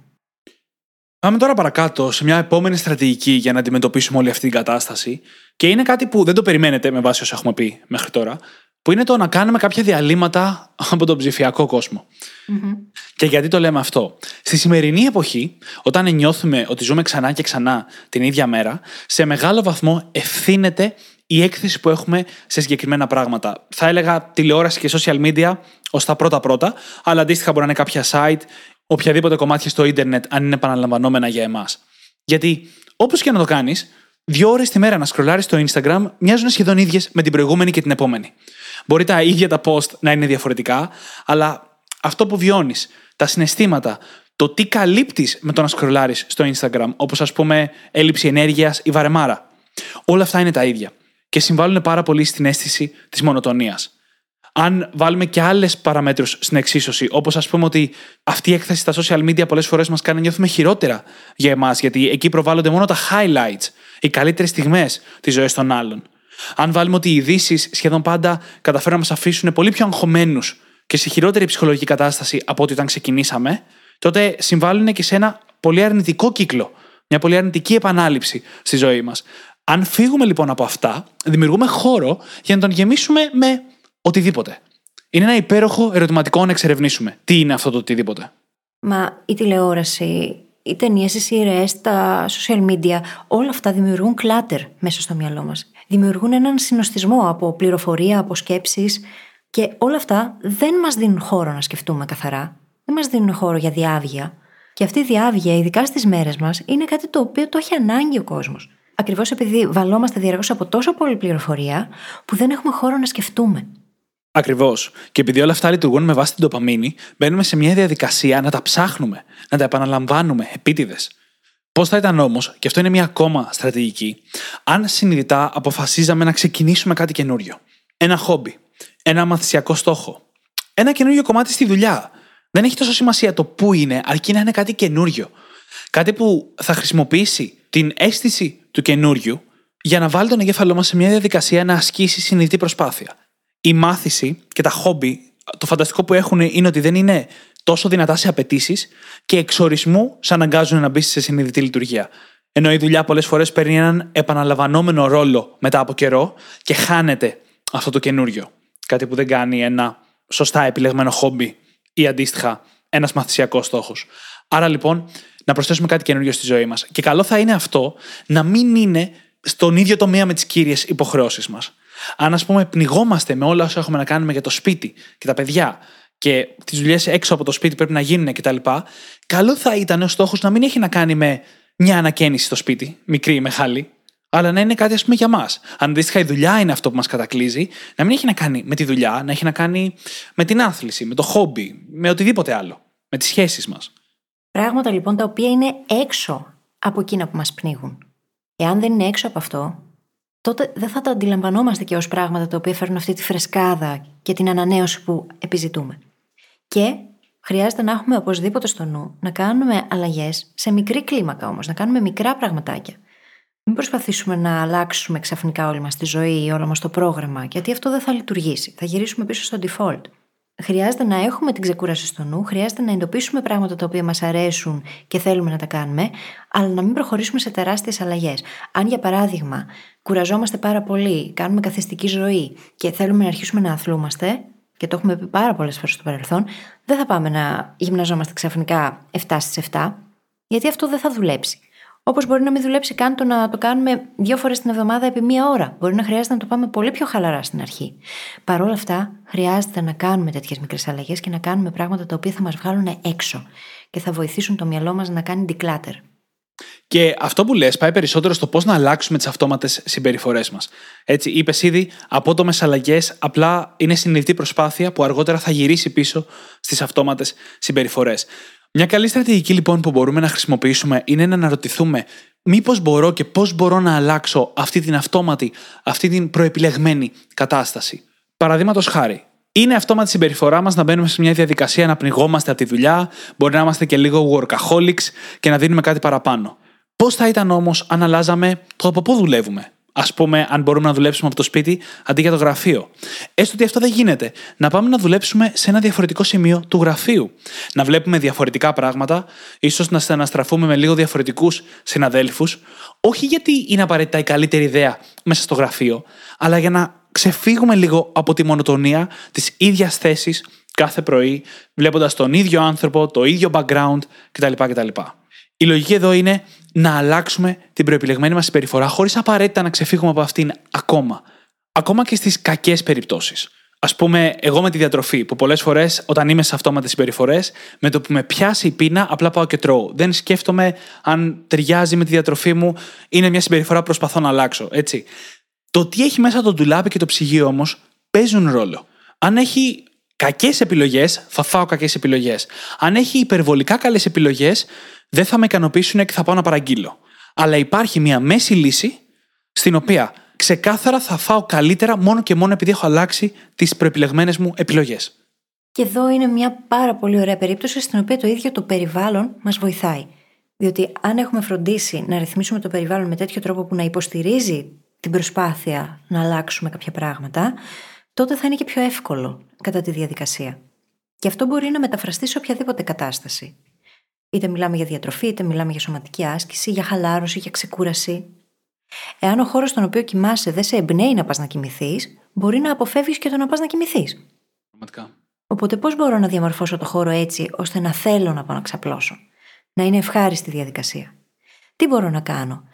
Πάμε τώρα παρακάτω σε μια επόμενη στρατηγική για να αντιμετωπίσουμε όλη αυτή την κατάσταση. Και είναι κάτι που δεν το περιμένετε με βάση όσα έχουμε πει μέχρι τώρα, που είναι το να κάνουμε κάποια διαλύματα από τον ψηφιακό Και γιατί το λέμε αυτό; Στη σημερινή εποχή, όταν νιώθουμε ότι ζούμε ξανά και ξανά την ίδια μέρα, σε μεγάλο βαθμό ευθύνεται η έκθεση που έχουμε σε συγκεκριμένα πράγματα. Θα έλεγα τηλεόραση και social media ως τα πρώτα-πρώτα, αλλά αντίστοιχα μπορεί να είναι κάποια site, οποιαδήποτε κομμάτια στο ίντερνετ, αν είναι επαναλαμβανόμενα για εμάς. Γιατί, όπως και να το κάνεις, δύο ώρες τη μέρα να σκρολάρεις στο Instagram μοιάζουν σχεδόν ίδιες με την προηγούμενη και την επόμενη. Μπορεί τα ίδια τα post να είναι διαφορετικά, αλλά αυτό που βιώνεις, τα συναισθήματα, το τι καλύπτεις με το να σκρολάρεις στο Instagram, όπως ας πούμε έλλειψη ενέργειας ή βαρεμάρα. Όλα αυτά είναι τα ίδια και συμβάλλουν πάρα πολύ στην αίσθηση της μονοτονίας. Αν βάλουμε και άλλες παραμέτρους στην εξίσωση, όπως ας πούμε ότι αυτή η έκθεση στα social media πολλές φορές μας κάνει να νιώθουμε χειρότερα για εμάς, γιατί εκεί προβάλλονται μόνο τα highlights, οι καλύτερες στιγμές της ζωής των άλλων. Αν βάλουμε ότι οι ειδήσει σχεδόν πάντα καταφέρουν να μας αφήσουν πολύ πιο αγχωμένους και σε χειρότερη ψυχολογική κατάσταση από ό,τι όταν ξεκινήσαμε, τότε συμβάλλουν και σε ένα πολύ αρνητικό κύκλο. Μια πολύ αρνητική επανάληψη στη ζωή μας. Αν φύγουμε λοιπόν από αυτά, δημιουργούμε χώρο για να τον γεμίσουμε με οτιδήποτε. Είναι ένα υπέροχο ερωτηματικό να εξερευνήσουμε. Τι είναι αυτό το οτιδήποτε. Μα η τηλεόραση, οι ταινίες, οι σειρές, τα social media, όλα αυτά δημιουργούν κλάτερ μέσα στο μυαλό μας. Δημιουργούν έναν συνοστισμό από πληροφορία, από σκέψεις και όλα αυτά δεν μας δίνουν χώρο να σκεφτούμε καθαρά. Δεν μας δίνουν χώρο για διάβγεια. Και αυτή η διάβγεια, ειδικά στις μέρες μας, είναι κάτι το οποίο το έχει ανάγκη ο κόσμος. Ακριβώς επειδή βαλόμαστε διαρκώς από τόσο πολλή πληροφορία που δεν έχουμε χώρο να σκεφτούμε. Ακριβώς. Και επειδή όλα αυτά λειτουργούν με βάση την τοπαμίνη, μπαίνουμε σε μια διαδικασία να τα ψάχνουμε, να τα επαναλαμβάνουμε επίτηδες. Πώς θα ήταν όμως, και αυτό είναι μια ακόμα στρατηγική, αν συνειδητά αποφασίζαμε να ξεκινήσουμε κάτι καινούριο. Ένα χόμπι, ένα μαθησιακό στόχο, ένα καινούριο κομμάτι στη δουλειά. Δεν έχει τόσο σημασία το πού είναι, αρκεί να είναι κάτι καινούριο. Κάτι που θα χρησιμοποιήσει την αίσθηση του καινούριου για να βάλει τον εγκέφαλό μας σε μια διαδικασία να ασκήσει συνειδητή προσπάθεια. Η μάθηση και τα χόμπι, το φανταστικό που έχουν είναι ότι δεν είναι τόσο δυνατά σε απαιτήσεις και εξορισμού σε αναγκάζουν να μπει σε συνειδητή λειτουργία. Ενώ η δουλειά πολλές φορές παίρνει έναν επαναλαμβανόμενο ρόλο μετά από καιρό και χάνεται αυτό το καινούριο. Κάτι που δεν κάνει ένα σωστά επιλεγμένο χόμπι ή αντίστοιχα ένας μαθησιακός στόχος. Άρα λοιπόν να προσθέσουμε κάτι καινούριο στη ζωή μας. Και καλό θα είναι αυτό να μην είναι στον ίδιο τομέα με τις κύριες υποχρεώσεις μας. Αν, ας πούμε, πνιγόμαστε με όλα όσα έχουμε να κάνουμε για το σπίτι και τα παιδιά και τις δουλειές έξω από το σπίτι πρέπει να γίνουν κτλ., καλό θα ήταν ο στόχος να μην έχει να κάνει με μια ανακαίνιση στο σπίτι, μικρή ή μεγάλη, αλλά να είναι κάτι, ας πούμε, για μας. Αν αντίστοιχα η δουλειά είναι αυτό που μας κατακλείζει, να μην έχει να κάνει με τη δουλειά, να έχει να κάνει με την άθληση, με το χόμπι, με οτιδήποτε άλλο. Με τις σχέσεις μας. Πράγματα λοιπόν τα οποία είναι έξω από εκείνα που μας πνίγουν. Εάν δεν είναι έξω από αυτό, τότε δεν θα τα αντιλαμβανόμαστε και ως πράγματα τα οποία φέρνουν αυτή τη φρεσκάδα και την ανανέωση που επιζητούμε. Και χρειάζεται να έχουμε οπωσδήποτε στο νου να κάνουμε αλλαγές σε μικρή κλίμακα όμως, να κάνουμε μικρά πραγματάκια. Μην προσπαθήσουμε να αλλάξουμε ξαφνικά όλη μας τη ζωή ή όλο μας το πρόγραμμα, γιατί αυτό δεν θα λειτουργήσει. Θα γυρίσουμε πίσω στο default. Χρειάζεται να έχουμε την ξεκούραση στο νου, χρειάζεται να εντοπίσουμε πράγματα τα οποία μας αρέσουν και θέλουμε να τα κάνουμε, αλλά να μην προχωρήσουμε σε τεράστιες αλλαγές. Αν για παράδειγμα κουραζόμαστε πάρα πολύ, κάνουμε καθιστική ζωή και θέλουμε να αρχίσουμε να αθλούμαστε, και το έχουμε πει πάρα πολλές φορές στο παρελθόν, δεν θα πάμε να γυμναζόμαστε ξαφνικά 7 στις 7, γιατί αυτό δεν θα δουλέψει. Όπως μπορεί να μην δουλέψει καν το να το κάνουμε δύο φορές την εβδομάδα επί μία ώρα. Μπορεί να χρειάζεται να το πάμε πολύ πιο χαλαρά στην αρχή. Παρ' όλα αυτά, χρειάζεται να κάνουμε τέτοιες μικρές αλλαγές και να κάνουμε πράγματα τα οποία θα μας βγάλουν έξω και θα βοηθήσουν το μυαλό μας να κάνει declutter. Και αυτό που λες πάει περισσότερο στο πώς να αλλάξουμε τις αυτόματες συμπεριφορές μας. Έτσι, είπες ήδη, απότομες αλλαγές απλά είναι συνειδητή προσπάθεια που αργότερα θα γυρίσει πίσω στις αυτόματες συμπεριφορές. Μια καλή στρατηγική λοιπόν που μπορούμε να χρησιμοποιήσουμε είναι να αναρωτηθούμε μήπως μπορώ και πώς μπορώ να αλλάξω αυτή την αυτόματη, αυτή την προεπιλεγμένη κατάσταση. Παραδείγματος χάρη, είναι αυτόματη συμπεριφορά μας να μπαίνουμε σε μια διαδικασία να πνιγόμαστε από τη δουλειά, μπορεί να είμαστε και λίγο workaholics και να δίνουμε κάτι παραπάνω. Πώς θα ήταν όμως αν αλλάζαμε το από πού δουλεύουμε, Α πούμε, αν μπορούμε να δουλέψουμε από το σπίτι αντί για το γραφείο. Έστω ότι αυτό δεν γίνεται. Να πάμε να δουλέψουμε σε ένα διαφορετικό σημείο του γραφείου. Να βλέπουμε διαφορετικά πράγματα, ίσως να αναστραφούμε με λίγο διαφορετικούς συναδέλφους, όχι γιατί είναι απαραίτητα η καλύτερη ιδέα μέσα στο γραφείο, αλλά για να ξεφύγουμε λίγο από τη μονοτονία της ίδιας θέσης κάθε πρωί, βλέποντας τον ίδιο άνθρωπο, το ίδιο background κτλ. κτλ. Η λογική εδώ είναι να αλλάξουμε την προεπιλεγμένη μας συμπεριφορά χωρίς απαραίτητα να ξεφύγουμε από αυτήν ακόμα. Ακόμα και στις κακές περιπτώσεις. Α πούμε, εγώ με τη διατροφή, που πολλές φορές όταν είμαι σε αυτόματες συμπεριφορές, με το που με πιάσει η πείνα, απλά πάω και τρώω. Δεν σκέφτομαι αν ταιριάζει με τη διατροφή μου, είναι μια συμπεριφορά που προσπαθώ να αλλάξω, έτσι. Το τι έχει μέσα το ντουλάπι και το ψυγείο όμως παίζουν ρόλο. Αν έχει κακές επιλογές, θα φάω κακές επιλογές. Αν έχει υπερβολικά καλές επιλογές, δεν θα με ικανοποιήσουν και θα πάω να παραγγείλω. Αλλά υπάρχει μια μέση λύση στην οποία ξεκάθαρα θα φάω καλύτερα μόνο και μόνο επειδή έχω αλλάξει τις προεπιλεγμένες μου επιλογές. Και εδώ είναι μια πάρα πολύ ωραία περίπτωση στην οποία το ίδιο το περιβάλλον μας βοηθάει. Διότι αν έχουμε φροντίσει να ρυθμίσουμε το περιβάλλον με τέτοιο τρόπο που να υποστηρίζει την προσπάθεια να αλλάξουμε κάποια πράγματα, τότε θα είναι και πιο εύκολο κατά τη διαδικασία. Και αυτό μπορεί να μεταφραστεί σε οποιαδήποτε κατάσταση. Είτε μιλάμε για διατροφή, είτε μιλάμε για σωματική άσκηση, για χαλάρωση, για ξεκούραση. Εάν ο χώρος στον οποίο κοιμάσαι δεν σε εμπνέει να πας να κοιμηθείς, μπορεί να αποφεύγεις και το να πας να κοιμηθείς. Πραγματικά. Οπότε, πώς μπορώ να διαμορφώσω το χώρο έτσι ώστε να θέλω να πάω να ξαπλώσω, να είναι ευχάριστη διαδικασία. Τι μπορώ να κάνω;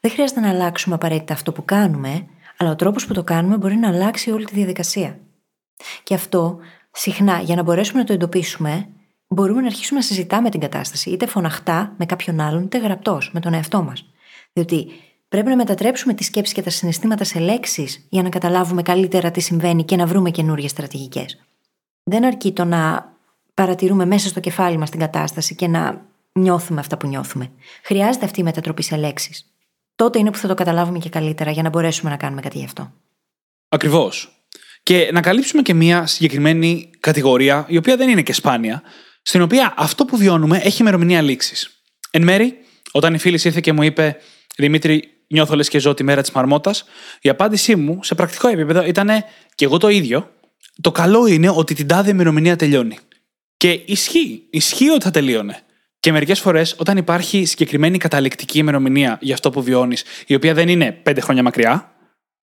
Δεν χρειάζεται να αλλάξουμε απαραίτητα αυτό που κάνουμε, αλλά ο τρόπος που το κάνουμε μπορεί να αλλάξει όλη τη διαδικασία. Και αυτό συχνά για να μπορέσουμε να το εντοπίσουμε, μπορούμε να αρχίσουμε να συζητάμε την κατάσταση, είτε φωναχτά με κάποιον άλλον, είτε γραπτός, με τον εαυτό μας. Διότι πρέπει να μετατρέψουμε τις σκέψεις και τα συναισθήματα σε λέξεις για να καταλάβουμε καλύτερα τι συμβαίνει και να βρούμε καινούριες στρατηγικές. Δεν αρκεί το να παρατηρούμε μέσα στο κεφάλι μας την κατάσταση και να νιώθουμε αυτά που νιώθουμε. Χρειάζεται αυτή η μετατροπή σε λέξεις. Τότε είναι που θα το καταλάβουμε και καλύτερα για να μπορέσουμε να κάνουμε κάτι γι' αυτό. Ακριβώς. Και να καλύψουμε και μία συγκεκριμένη κατηγορία, η οποία δεν είναι και σπάνια, στην οποία αυτό που βιώνουμε έχει ημερομηνία λήξης. Εν μέρη, όταν η φίλη ήρθε και μου είπε, Δημήτρη, νιώθω λες και ζω τη μέρα της μαρμότας, η απάντησή μου σε πρακτικό επίπεδο ήταν και εγώ το ίδιο. Το καλό είναι ότι την τάδε ημερομηνία τελειώνει. Και ισχύει, ισχύει ότι θα τελείωνε. Και μερικές φορές, όταν υπάρχει συγκεκριμένη καταληκτική ημερομηνία για αυτό που βιώνεις, η οποία δεν είναι πέντε χρόνια μακριά,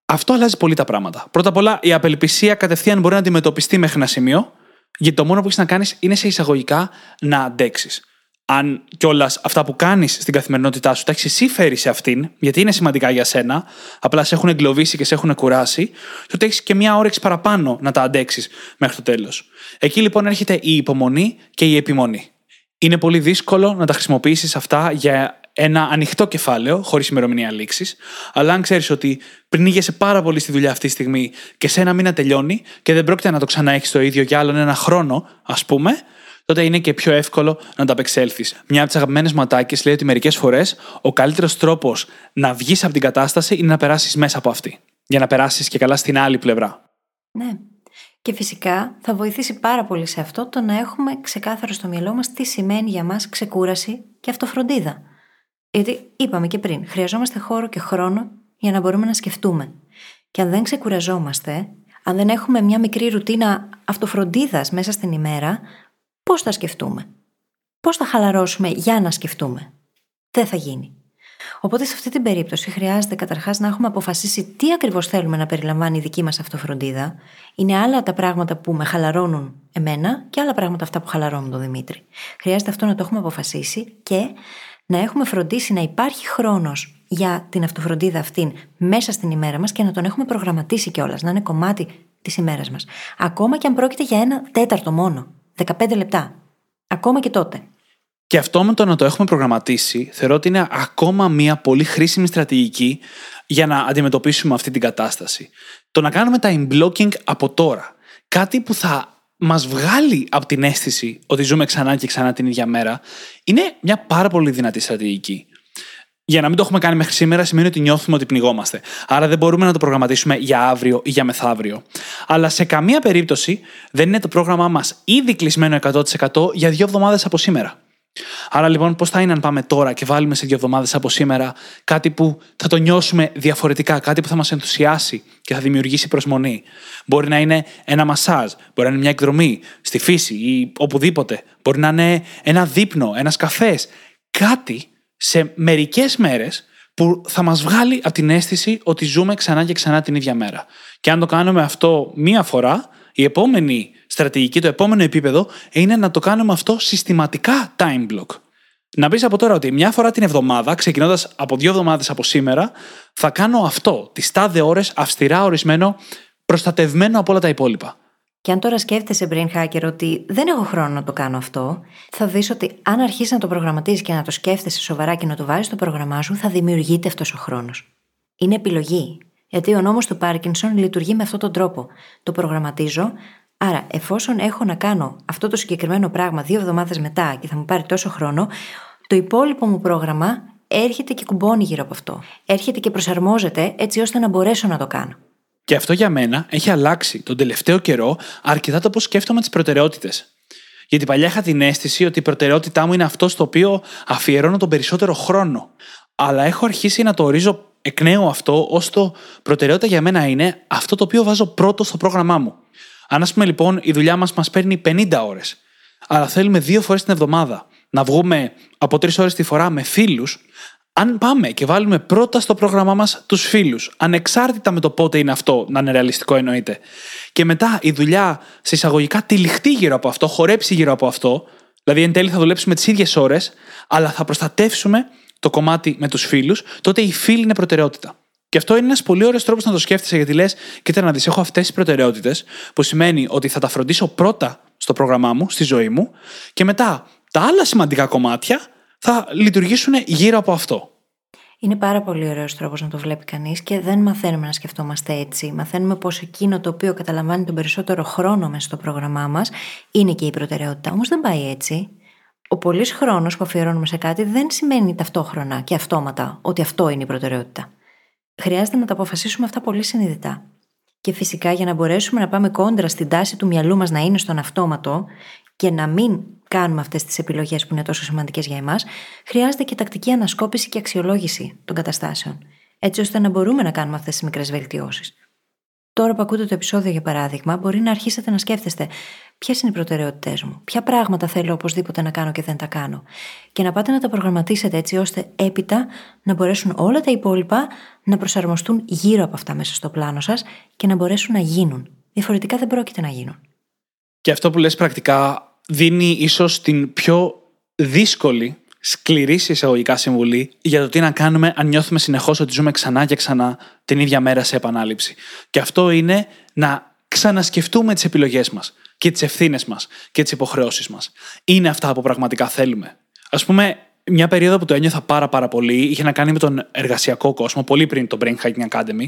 αυτό αλλάζει πολύ τα πράγματα. Πρώτα απ' όλα, η απελπισία κατευθείαν μπορεί να αντιμετωπιστεί μέχρι ένα σημείο, γιατί το μόνο που έχεις να κάνεις είναι σε εισαγωγικά να αντέξεις. Αν κιόλας αυτά που κάνεις στην καθημερινότητά σου τα έχεις εσύ φέρει σε αυτήν, γιατί είναι σημαντικά για σένα, απλά σε έχουν εγκλωβίσει και σε έχουν κουράσει, τότε έχεις και μια όρεξη παραπάνω να τα αντέξεις μέχρι το τέλος. Εκεί λοιπόν έρχεται η υπομονή και η επιμονή. Είναι πολύ δύσκολο να τα χρησιμοποιήσεις αυτά για ένα ανοιχτό κεφάλαιο, χωρίς ημερομηνία λήξης. Αλλά αν ξέρεις ότι πνίγεσαι πάρα πολύ στη δουλειά αυτή τη στιγμή και σε ένα μήνα τελειώνει και δεν πρόκειται να το ξαναέχεις το ίδιο για άλλον ένα χρόνο, ας πούμε, τότε είναι και πιο εύκολο να τα απεξέλθεις. Μια από τις αγαπημένες ματάκε λέει ότι μερικές φορές ο καλύτερος τρόπος να βγεις από την κατάσταση είναι να περάσεις μέσα από αυτή. Για να περάσεις και καλά στην άλλη πλευρά. Ναι. Και φυσικά θα βοηθήσει πάρα πολύ σε αυτό το να έχουμε ξεκάθαρο στο μυαλό μας τι σημαίνει για μας ξεκούραση και αυτοφροντίδα. Γιατί είπαμε και πριν, χρειαζόμαστε χώρο και χρόνο για να μπορούμε να σκεφτούμε. Και αν δεν ξεκουραζόμαστε, αν δεν έχουμε μια μικρή ρουτίνα αυτοφροντίδας μέσα στην ημέρα, πώς θα σκεφτούμε; Πώς θα χαλαρώσουμε για να σκεφτούμε; Δεν θα γίνει. Οπότε σε αυτή την περίπτωση χρειάζεται καταρχάς να έχουμε αποφασίσει τι ακριβώς θέλουμε να περιλαμβάνει η δική μας αυτοφροντίδα. Είναι άλλα τα πράγματα που με χαλαρώνουν εμένα και άλλα πράγματα αυτά που χαλαρώνουν τον Δημήτρη. Χρειάζεται αυτό να το έχουμε αποφασίσει και να έχουμε φροντίσει να υπάρχει χρόνος για την αυτοφροντίδα αυτήν μέσα στην ημέρα μας και να τον έχουμε προγραμματίσει κιόλας, να είναι κομμάτι της ημέρας μας. Ακόμα και αν πρόκειται για ένα τέταρτο μόνο, 15 λεπτά. Ακόμα και τότε. Και αυτό με το να το έχουμε προγραμματίσει, θεωρώ ότι είναι ακόμα μια πολύ χρήσιμη στρατηγική για να αντιμετωπίσουμε αυτή την κατάσταση. Το να κάνουμε time blocking από τώρα. Κάτι που θα μας βγάλει από την αίσθηση ότι ζούμε ξανά και ξανά την ίδια μέρα, είναι μια πάρα πολύ δυνατή στρατηγική. Για να μην το έχουμε κάνει μέχρι σήμερα, σημαίνει ότι νιώθουμε ότι πνιγόμαστε. Άρα δεν μπορούμε να το προγραμματίσουμε για αύριο ή για μεθαύριο. Αλλά σε καμία περίπτωση δεν είναι το πρόγραμμά μας ήδη κλεισμένο 100% για δύο εβδομάδες από σήμερα. Άρα λοιπόν, πώς θα είναι αν πάμε τώρα και βάλουμε σε δύο εβδομάδες από σήμερα κάτι που θα το νιώσουμε διαφορετικά, κάτι που θα μας ενθουσιάσει και θα δημιουργήσει προσμονή. Μπορεί να είναι ένα μασάζ, μπορεί να είναι μια εκδρομή στη φύση ή οπουδήποτε. Μπορεί να είναι ένα δείπνο, ένας καφές. Κάτι σε μερικές μέρες που θα μας βγάλει από την αίσθηση ότι ζούμε ξανά και ξανά την ίδια μέρα. Και αν το κάνουμε αυτό μία φορά, η επόμενη στρατηγική, το επόμενο επίπεδο είναι να το κάνουμε αυτό συστηματικά time block. Να πεις από τώρα ότι μια φορά την εβδομάδα, ξεκινώντας από δύο εβδομάδες από σήμερα, θα κάνω αυτό. Τις τάδε ώρες, αυστηρά ορισμένο, προστατευμένο από όλα τα υπόλοιπα. Και αν τώρα σκέφτεσαι, brain hacker, ότι δεν έχω χρόνο να το κάνω αυτό, θα δεις ότι αν αρχίσεις να το προγραμματίζεις και να το σκέφτεσαι σοβαρά και να το βάζεις στο πρόγραμμά σου, θα δημιουργείται αυτός ο χρόνος. Είναι επιλογή. Γιατί ο νόμος του Πάρκινσον λειτουργεί με αυτόν τον τρόπο. Το προγραμματίζω, άρα εφόσον έχω να κάνω αυτό το συγκεκριμένο πράγμα δύο εβδομάδες μετά και θα μου πάρει τόσο χρόνο, το υπόλοιπο μου πρόγραμμα έρχεται και κουμπώνει γύρω από αυτό. Έρχεται και προσαρμόζεται έτσι ώστε να μπορέσω να το κάνω. Και αυτό για μένα έχει αλλάξει τον τελευταίο καιρό αρκετά το πώς σκέφτομαι τις προτεραιότητες. Γιατί παλιά είχα την αίσθηση ότι η προτεραιότητά μου είναι αυτό στο οποίο αφιερώνω τον περισσότερο χρόνο. Αλλά έχω αρχίσει να το ορίζω εκ νέου αυτό ως το προτεραιότητα για μένα είναι αυτό το οποίο βάζω πρώτο στο πρόγραμμά μου. Αν ας πούμε λοιπόν η δουλειά μας μας παίρνει 50 ώρες, αλλά θέλουμε δύο φορές την εβδομάδα να βγούμε από τρεις ώρες τη φορά με φίλους, αν πάμε και βάλουμε πρώτα στο πρόγραμμά μας τους φίλους, ανεξάρτητα με το πότε είναι αυτό, να είναι ρεαλιστικό εννοείται, και μετά η δουλειά σε εισαγωγικά τυλιχτεί γύρω από αυτό, χορέψει γύρω από αυτό, δηλαδή εν τέλει θα δουλέψουμε τις ίδιες ώρες, αλλά θα προστατεύσουμε το κομμάτι με τους φίλους, τότε οι φίλοι είναι προτεραιότητα. Και αυτό είναι ένας πολύ ωραίος τρόπος να το σκέφτεσαι, γιατί λες, κοίτα να δεις, έχω αυτές τις προτεραιότητες, που σημαίνει ότι θα τα φροντίσω πρώτα στο πρόγραμμά μου, στη ζωή μου, και μετά τα άλλα σημαντικά κομμάτια θα λειτουργήσουν γύρω από αυτό. Είναι πάρα πολύ ωραίος τρόπος να το βλέπει κανείς και δεν μαθαίνουμε να σκεφτόμαστε έτσι. Μαθαίνουμε πως εκείνο το οποίο καταλαμβάνει τον περισσότερο χρόνο μέσα στο πρόγραμμά μας είναι και η προτεραιότητα. Όμω δεν πάει έτσι. Ο πολλή χρόνος που αφιερώνουμε σε κάτι δεν σημαίνει ταυτόχρονα και αυτόματα ότι αυτό είναι η προτεραιότητα. Χρειάζεται να τα αποφασίσουμε αυτά πολύ συνειδητά. Και φυσικά για να μπορέσουμε να πάμε κόντρα στην τάση του μυαλού μας να είναι στον αυτόματο και να μην κάνουμε αυτές τις επιλογές που είναι τόσο σημαντικές για εμάς, χρειάζεται και τακτική ανασκόπηση και αξιολόγηση των καταστάσεων, έτσι ώστε να μπορούμε να κάνουμε αυτές τις μικρές βελτιώσεις. Τώρα που ακούτε το επεισόδιο, για παράδειγμα, μπορεί να αρχίσετε να σκέφτεστε ποιες είναι οι προτεραιότητές μου, ποια πράγματα θέλω οπωσδήποτε να κάνω και δεν τα κάνω; Και να πάτε να τα προγραμματίσετε έτσι ώστε έπειτα να μπορέσουν όλα τα υπόλοιπα να προσαρμοστούν γύρω από αυτά μέσα στο πλάνο σας και να μπορέσουν να γίνουν. Διαφορετικά δεν πρόκειται να γίνουν. Και αυτό που λες πρακτικά δίνει ίσως την πιο δύσκολη, σκληρή εισαγωγικά συμβουλή για το τι να κάνουμε αν νιώθουμε συνεχώς ότι ζούμε ξανά και ξανά την ίδια μέρα σε επανάληψη. Και αυτό είναι να ξανασκεφτούμε τις επιλογές μας και τις ευθύνες μας και τις υποχρεώσεις μας. Είναι αυτά που πραγματικά θέλουμε. Α πούμε, μια περίοδο που το ένιωθα πάρα πάρα πολύ είχε να κάνει με τον εργασιακό κόσμο, πολύ πριν το Brain Hacking Academy.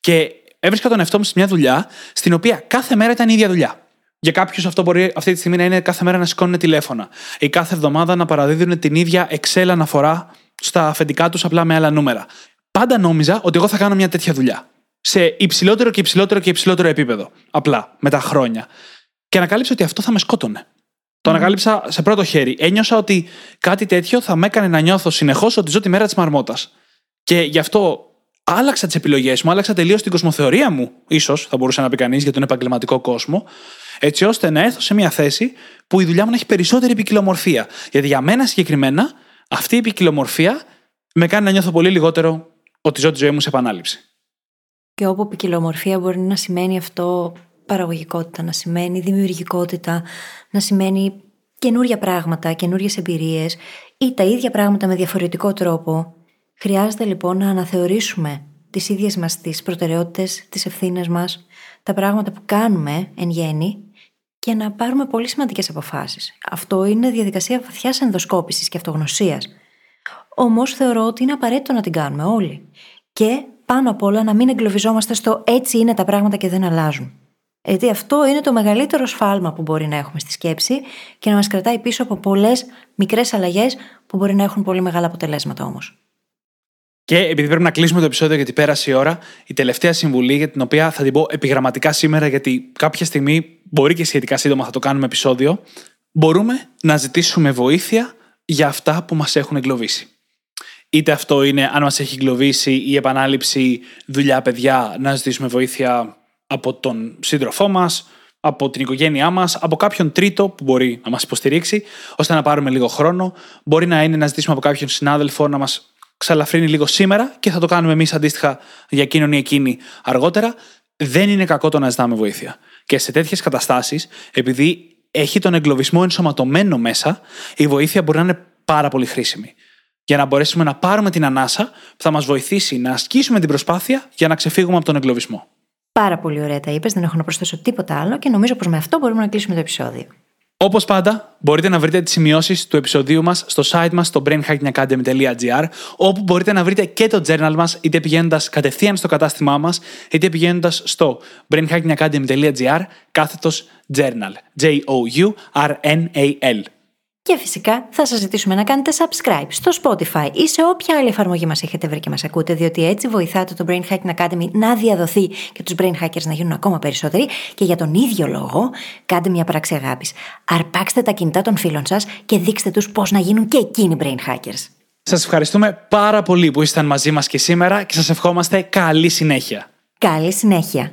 Και έβρισκα τον εαυτό μου σε μια δουλειά στην οποία κάθε μέρα ήταν η ίδια δουλειά. Για κάποιους αυτό μπορεί αυτή τη στιγμή να είναι κάθε μέρα να σηκώνουν τηλέφωνα ή κάθε εβδομάδα να παραδίδουν την ίδια Excel αναφορά στα αφεντικά τους απλά με άλλα νούμερα. Πάντα νόμιζα ότι εγώ θα κάνω μια τέτοια δουλειά. Σε υψηλότερο και υψηλότερο και υψηλότερο επίπεδο. Απλά με τα χρόνια. Και ανακάλυψα ότι αυτό θα με σκότωνε. Το ανακάλυψα σε πρώτο χέρι. Ένιωσα ότι κάτι τέτοιο θα με έκανε να νιώθω συνεχώς ότι ζω τη μέρα της μαρμότας. Και γι' αυτό άλλαξα τις επιλογές μου, άλλαξα τελείως την κοσμοθεωρία μου, ίσως θα μπορούσε να πει κανείς για τον επαγγελματικό κόσμο, έτσι ώστε να έρθω σε μια θέση που η δουλειά μου να έχει περισσότερη ποικιλομορφία. Γιατί για μένα συγκεκριμένα αυτή η ποικιλομορφία με κάνει να νιώθω πολύ λιγότερο ότι ζω τη ζωή μου σε επανάληψη. Και όπου ποικιλομορφία μπορεί να σημαίνει αυτό παραγωγικότητα, να σημαίνει δημιουργικότητα, να σημαίνει καινούρια πράγματα, καινούριες εμπειρίες ή τα ίδια πράγματα με διαφορετικό τρόπο. Χρειάζεται λοιπόν να αναθεωρήσουμε τις ίδιες μας τις προτεραιότητες, τις ευθύνες μας, τα πράγματα που κάνουμε εν γέννη και να πάρουμε πολύ σημαντικές αποφάσεις. Αυτό είναι διαδικασία βαθιάς ενδοσκόπησης και αυτογνωσίας. Όμως θεωρώ ότι είναι απαραίτητο να την κάνουμε όλοι. Και πάνω απ' όλα να μην εγκλωβιζόμαστε στο έτσι είναι τα πράγματα και δεν αλλάζουν. Γιατί αυτό είναι το μεγαλύτερο σφάλμα που μπορεί να έχουμε στη σκέψη και να μας κρατάει πίσω από πολλές μικρές αλλαγές που μπορεί να έχουν πολύ μεγάλα αποτελέσματα όμως. Και επειδή πρέπει να κλείσουμε το επεισόδιο γιατί πέρασε η ώρα, η τελευταία συμβουλή για την οποία θα την πω επιγραμματικά σήμερα, γιατί κάποια στιγμή μπορεί και σχετικά σύντομα θα το κάνουμε επεισόδιο, μπορούμε να ζητήσουμε βοήθεια για αυτά που μας έχουν εγκλωβίσει. Είτε αυτό είναι αν μας έχει εγκλωβίσει η επανάληψη δουλειά, παιδιά, να ζητήσουμε βοήθεια από τον σύντροφό μας, από την οικογένειά μας, από κάποιον τρίτο που μπορεί να μας υποστηρίξει, ώστε να πάρουμε λίγο χρόνο. Μπορεί να είναι να ζητήσουμε από κάποιον συνάδελφο να μας ξαλαφρύνει λίγο σήμερα και θα το κάνουμε εμείς αντίστοιχα για εκείνον ή εκείνη αργότερα. Δεν είναι κακό το να ζητάμε βοήθεια. Και σε τέτοιες καταστάσεις, επειδή έχει τον εγκλωβισμό ενσωματωμένο μέσα, η βοήθεια μπορεί να είναι πάρα πολύ χρήσιμη. Για να μπορέσουμε να πάρουμε την ανάσα που θα μας βοηθήσει να ασκήσουμε την προσπάθεια για να ξεφύγουμε από τον εγκλωβισμό. Πάρα πολύ ωραία τα είπες, δεν έχω να προσθέσω τίποτα άλλο και νομίζω πως με αυτό μπορούμε να κλείσουμε το επεισόδιο. Όπως πάντα, μπορείτε να βρείτε τις σημειώσεις του επεισοδίου μας στο site μας στο brainhackingacademy.gr, όπου μπορείτε να βρείτε και το journal μας, είτε πηγαίνοντας κατευθείαν στο κατάστημά μας, είτε πηγαίνοντας στο brainhackingacademy.gr κάθετος journal. J-O-U-R-N-A-L. Και φυσικά θα σας ζητήσουμε να κάνετε subscribe στο Spotify ή σε όποια άλλη εφαρμογή μας έχετε βρει και μας ακούτε, διότι έτσι βοηθάτε το Brain Hacking Academy να διαδοθεί και τους Brain Hackers να γίνουν ακόμα περισσότεροι και για τον ίδιο λόγο κάντε μια πράξη αγάπης. Αρπάξτε τα κινητά των φίλων σας και δείξτε τους πώς να γίνουν και εκείνοι Brain Hackers. Σας ευχαριστούμε πάρα πολύ που ήσασταν μαζί μας και σήμερα και σας ευχόμαστε καλή συνέχεια. Καλή συνέχεια.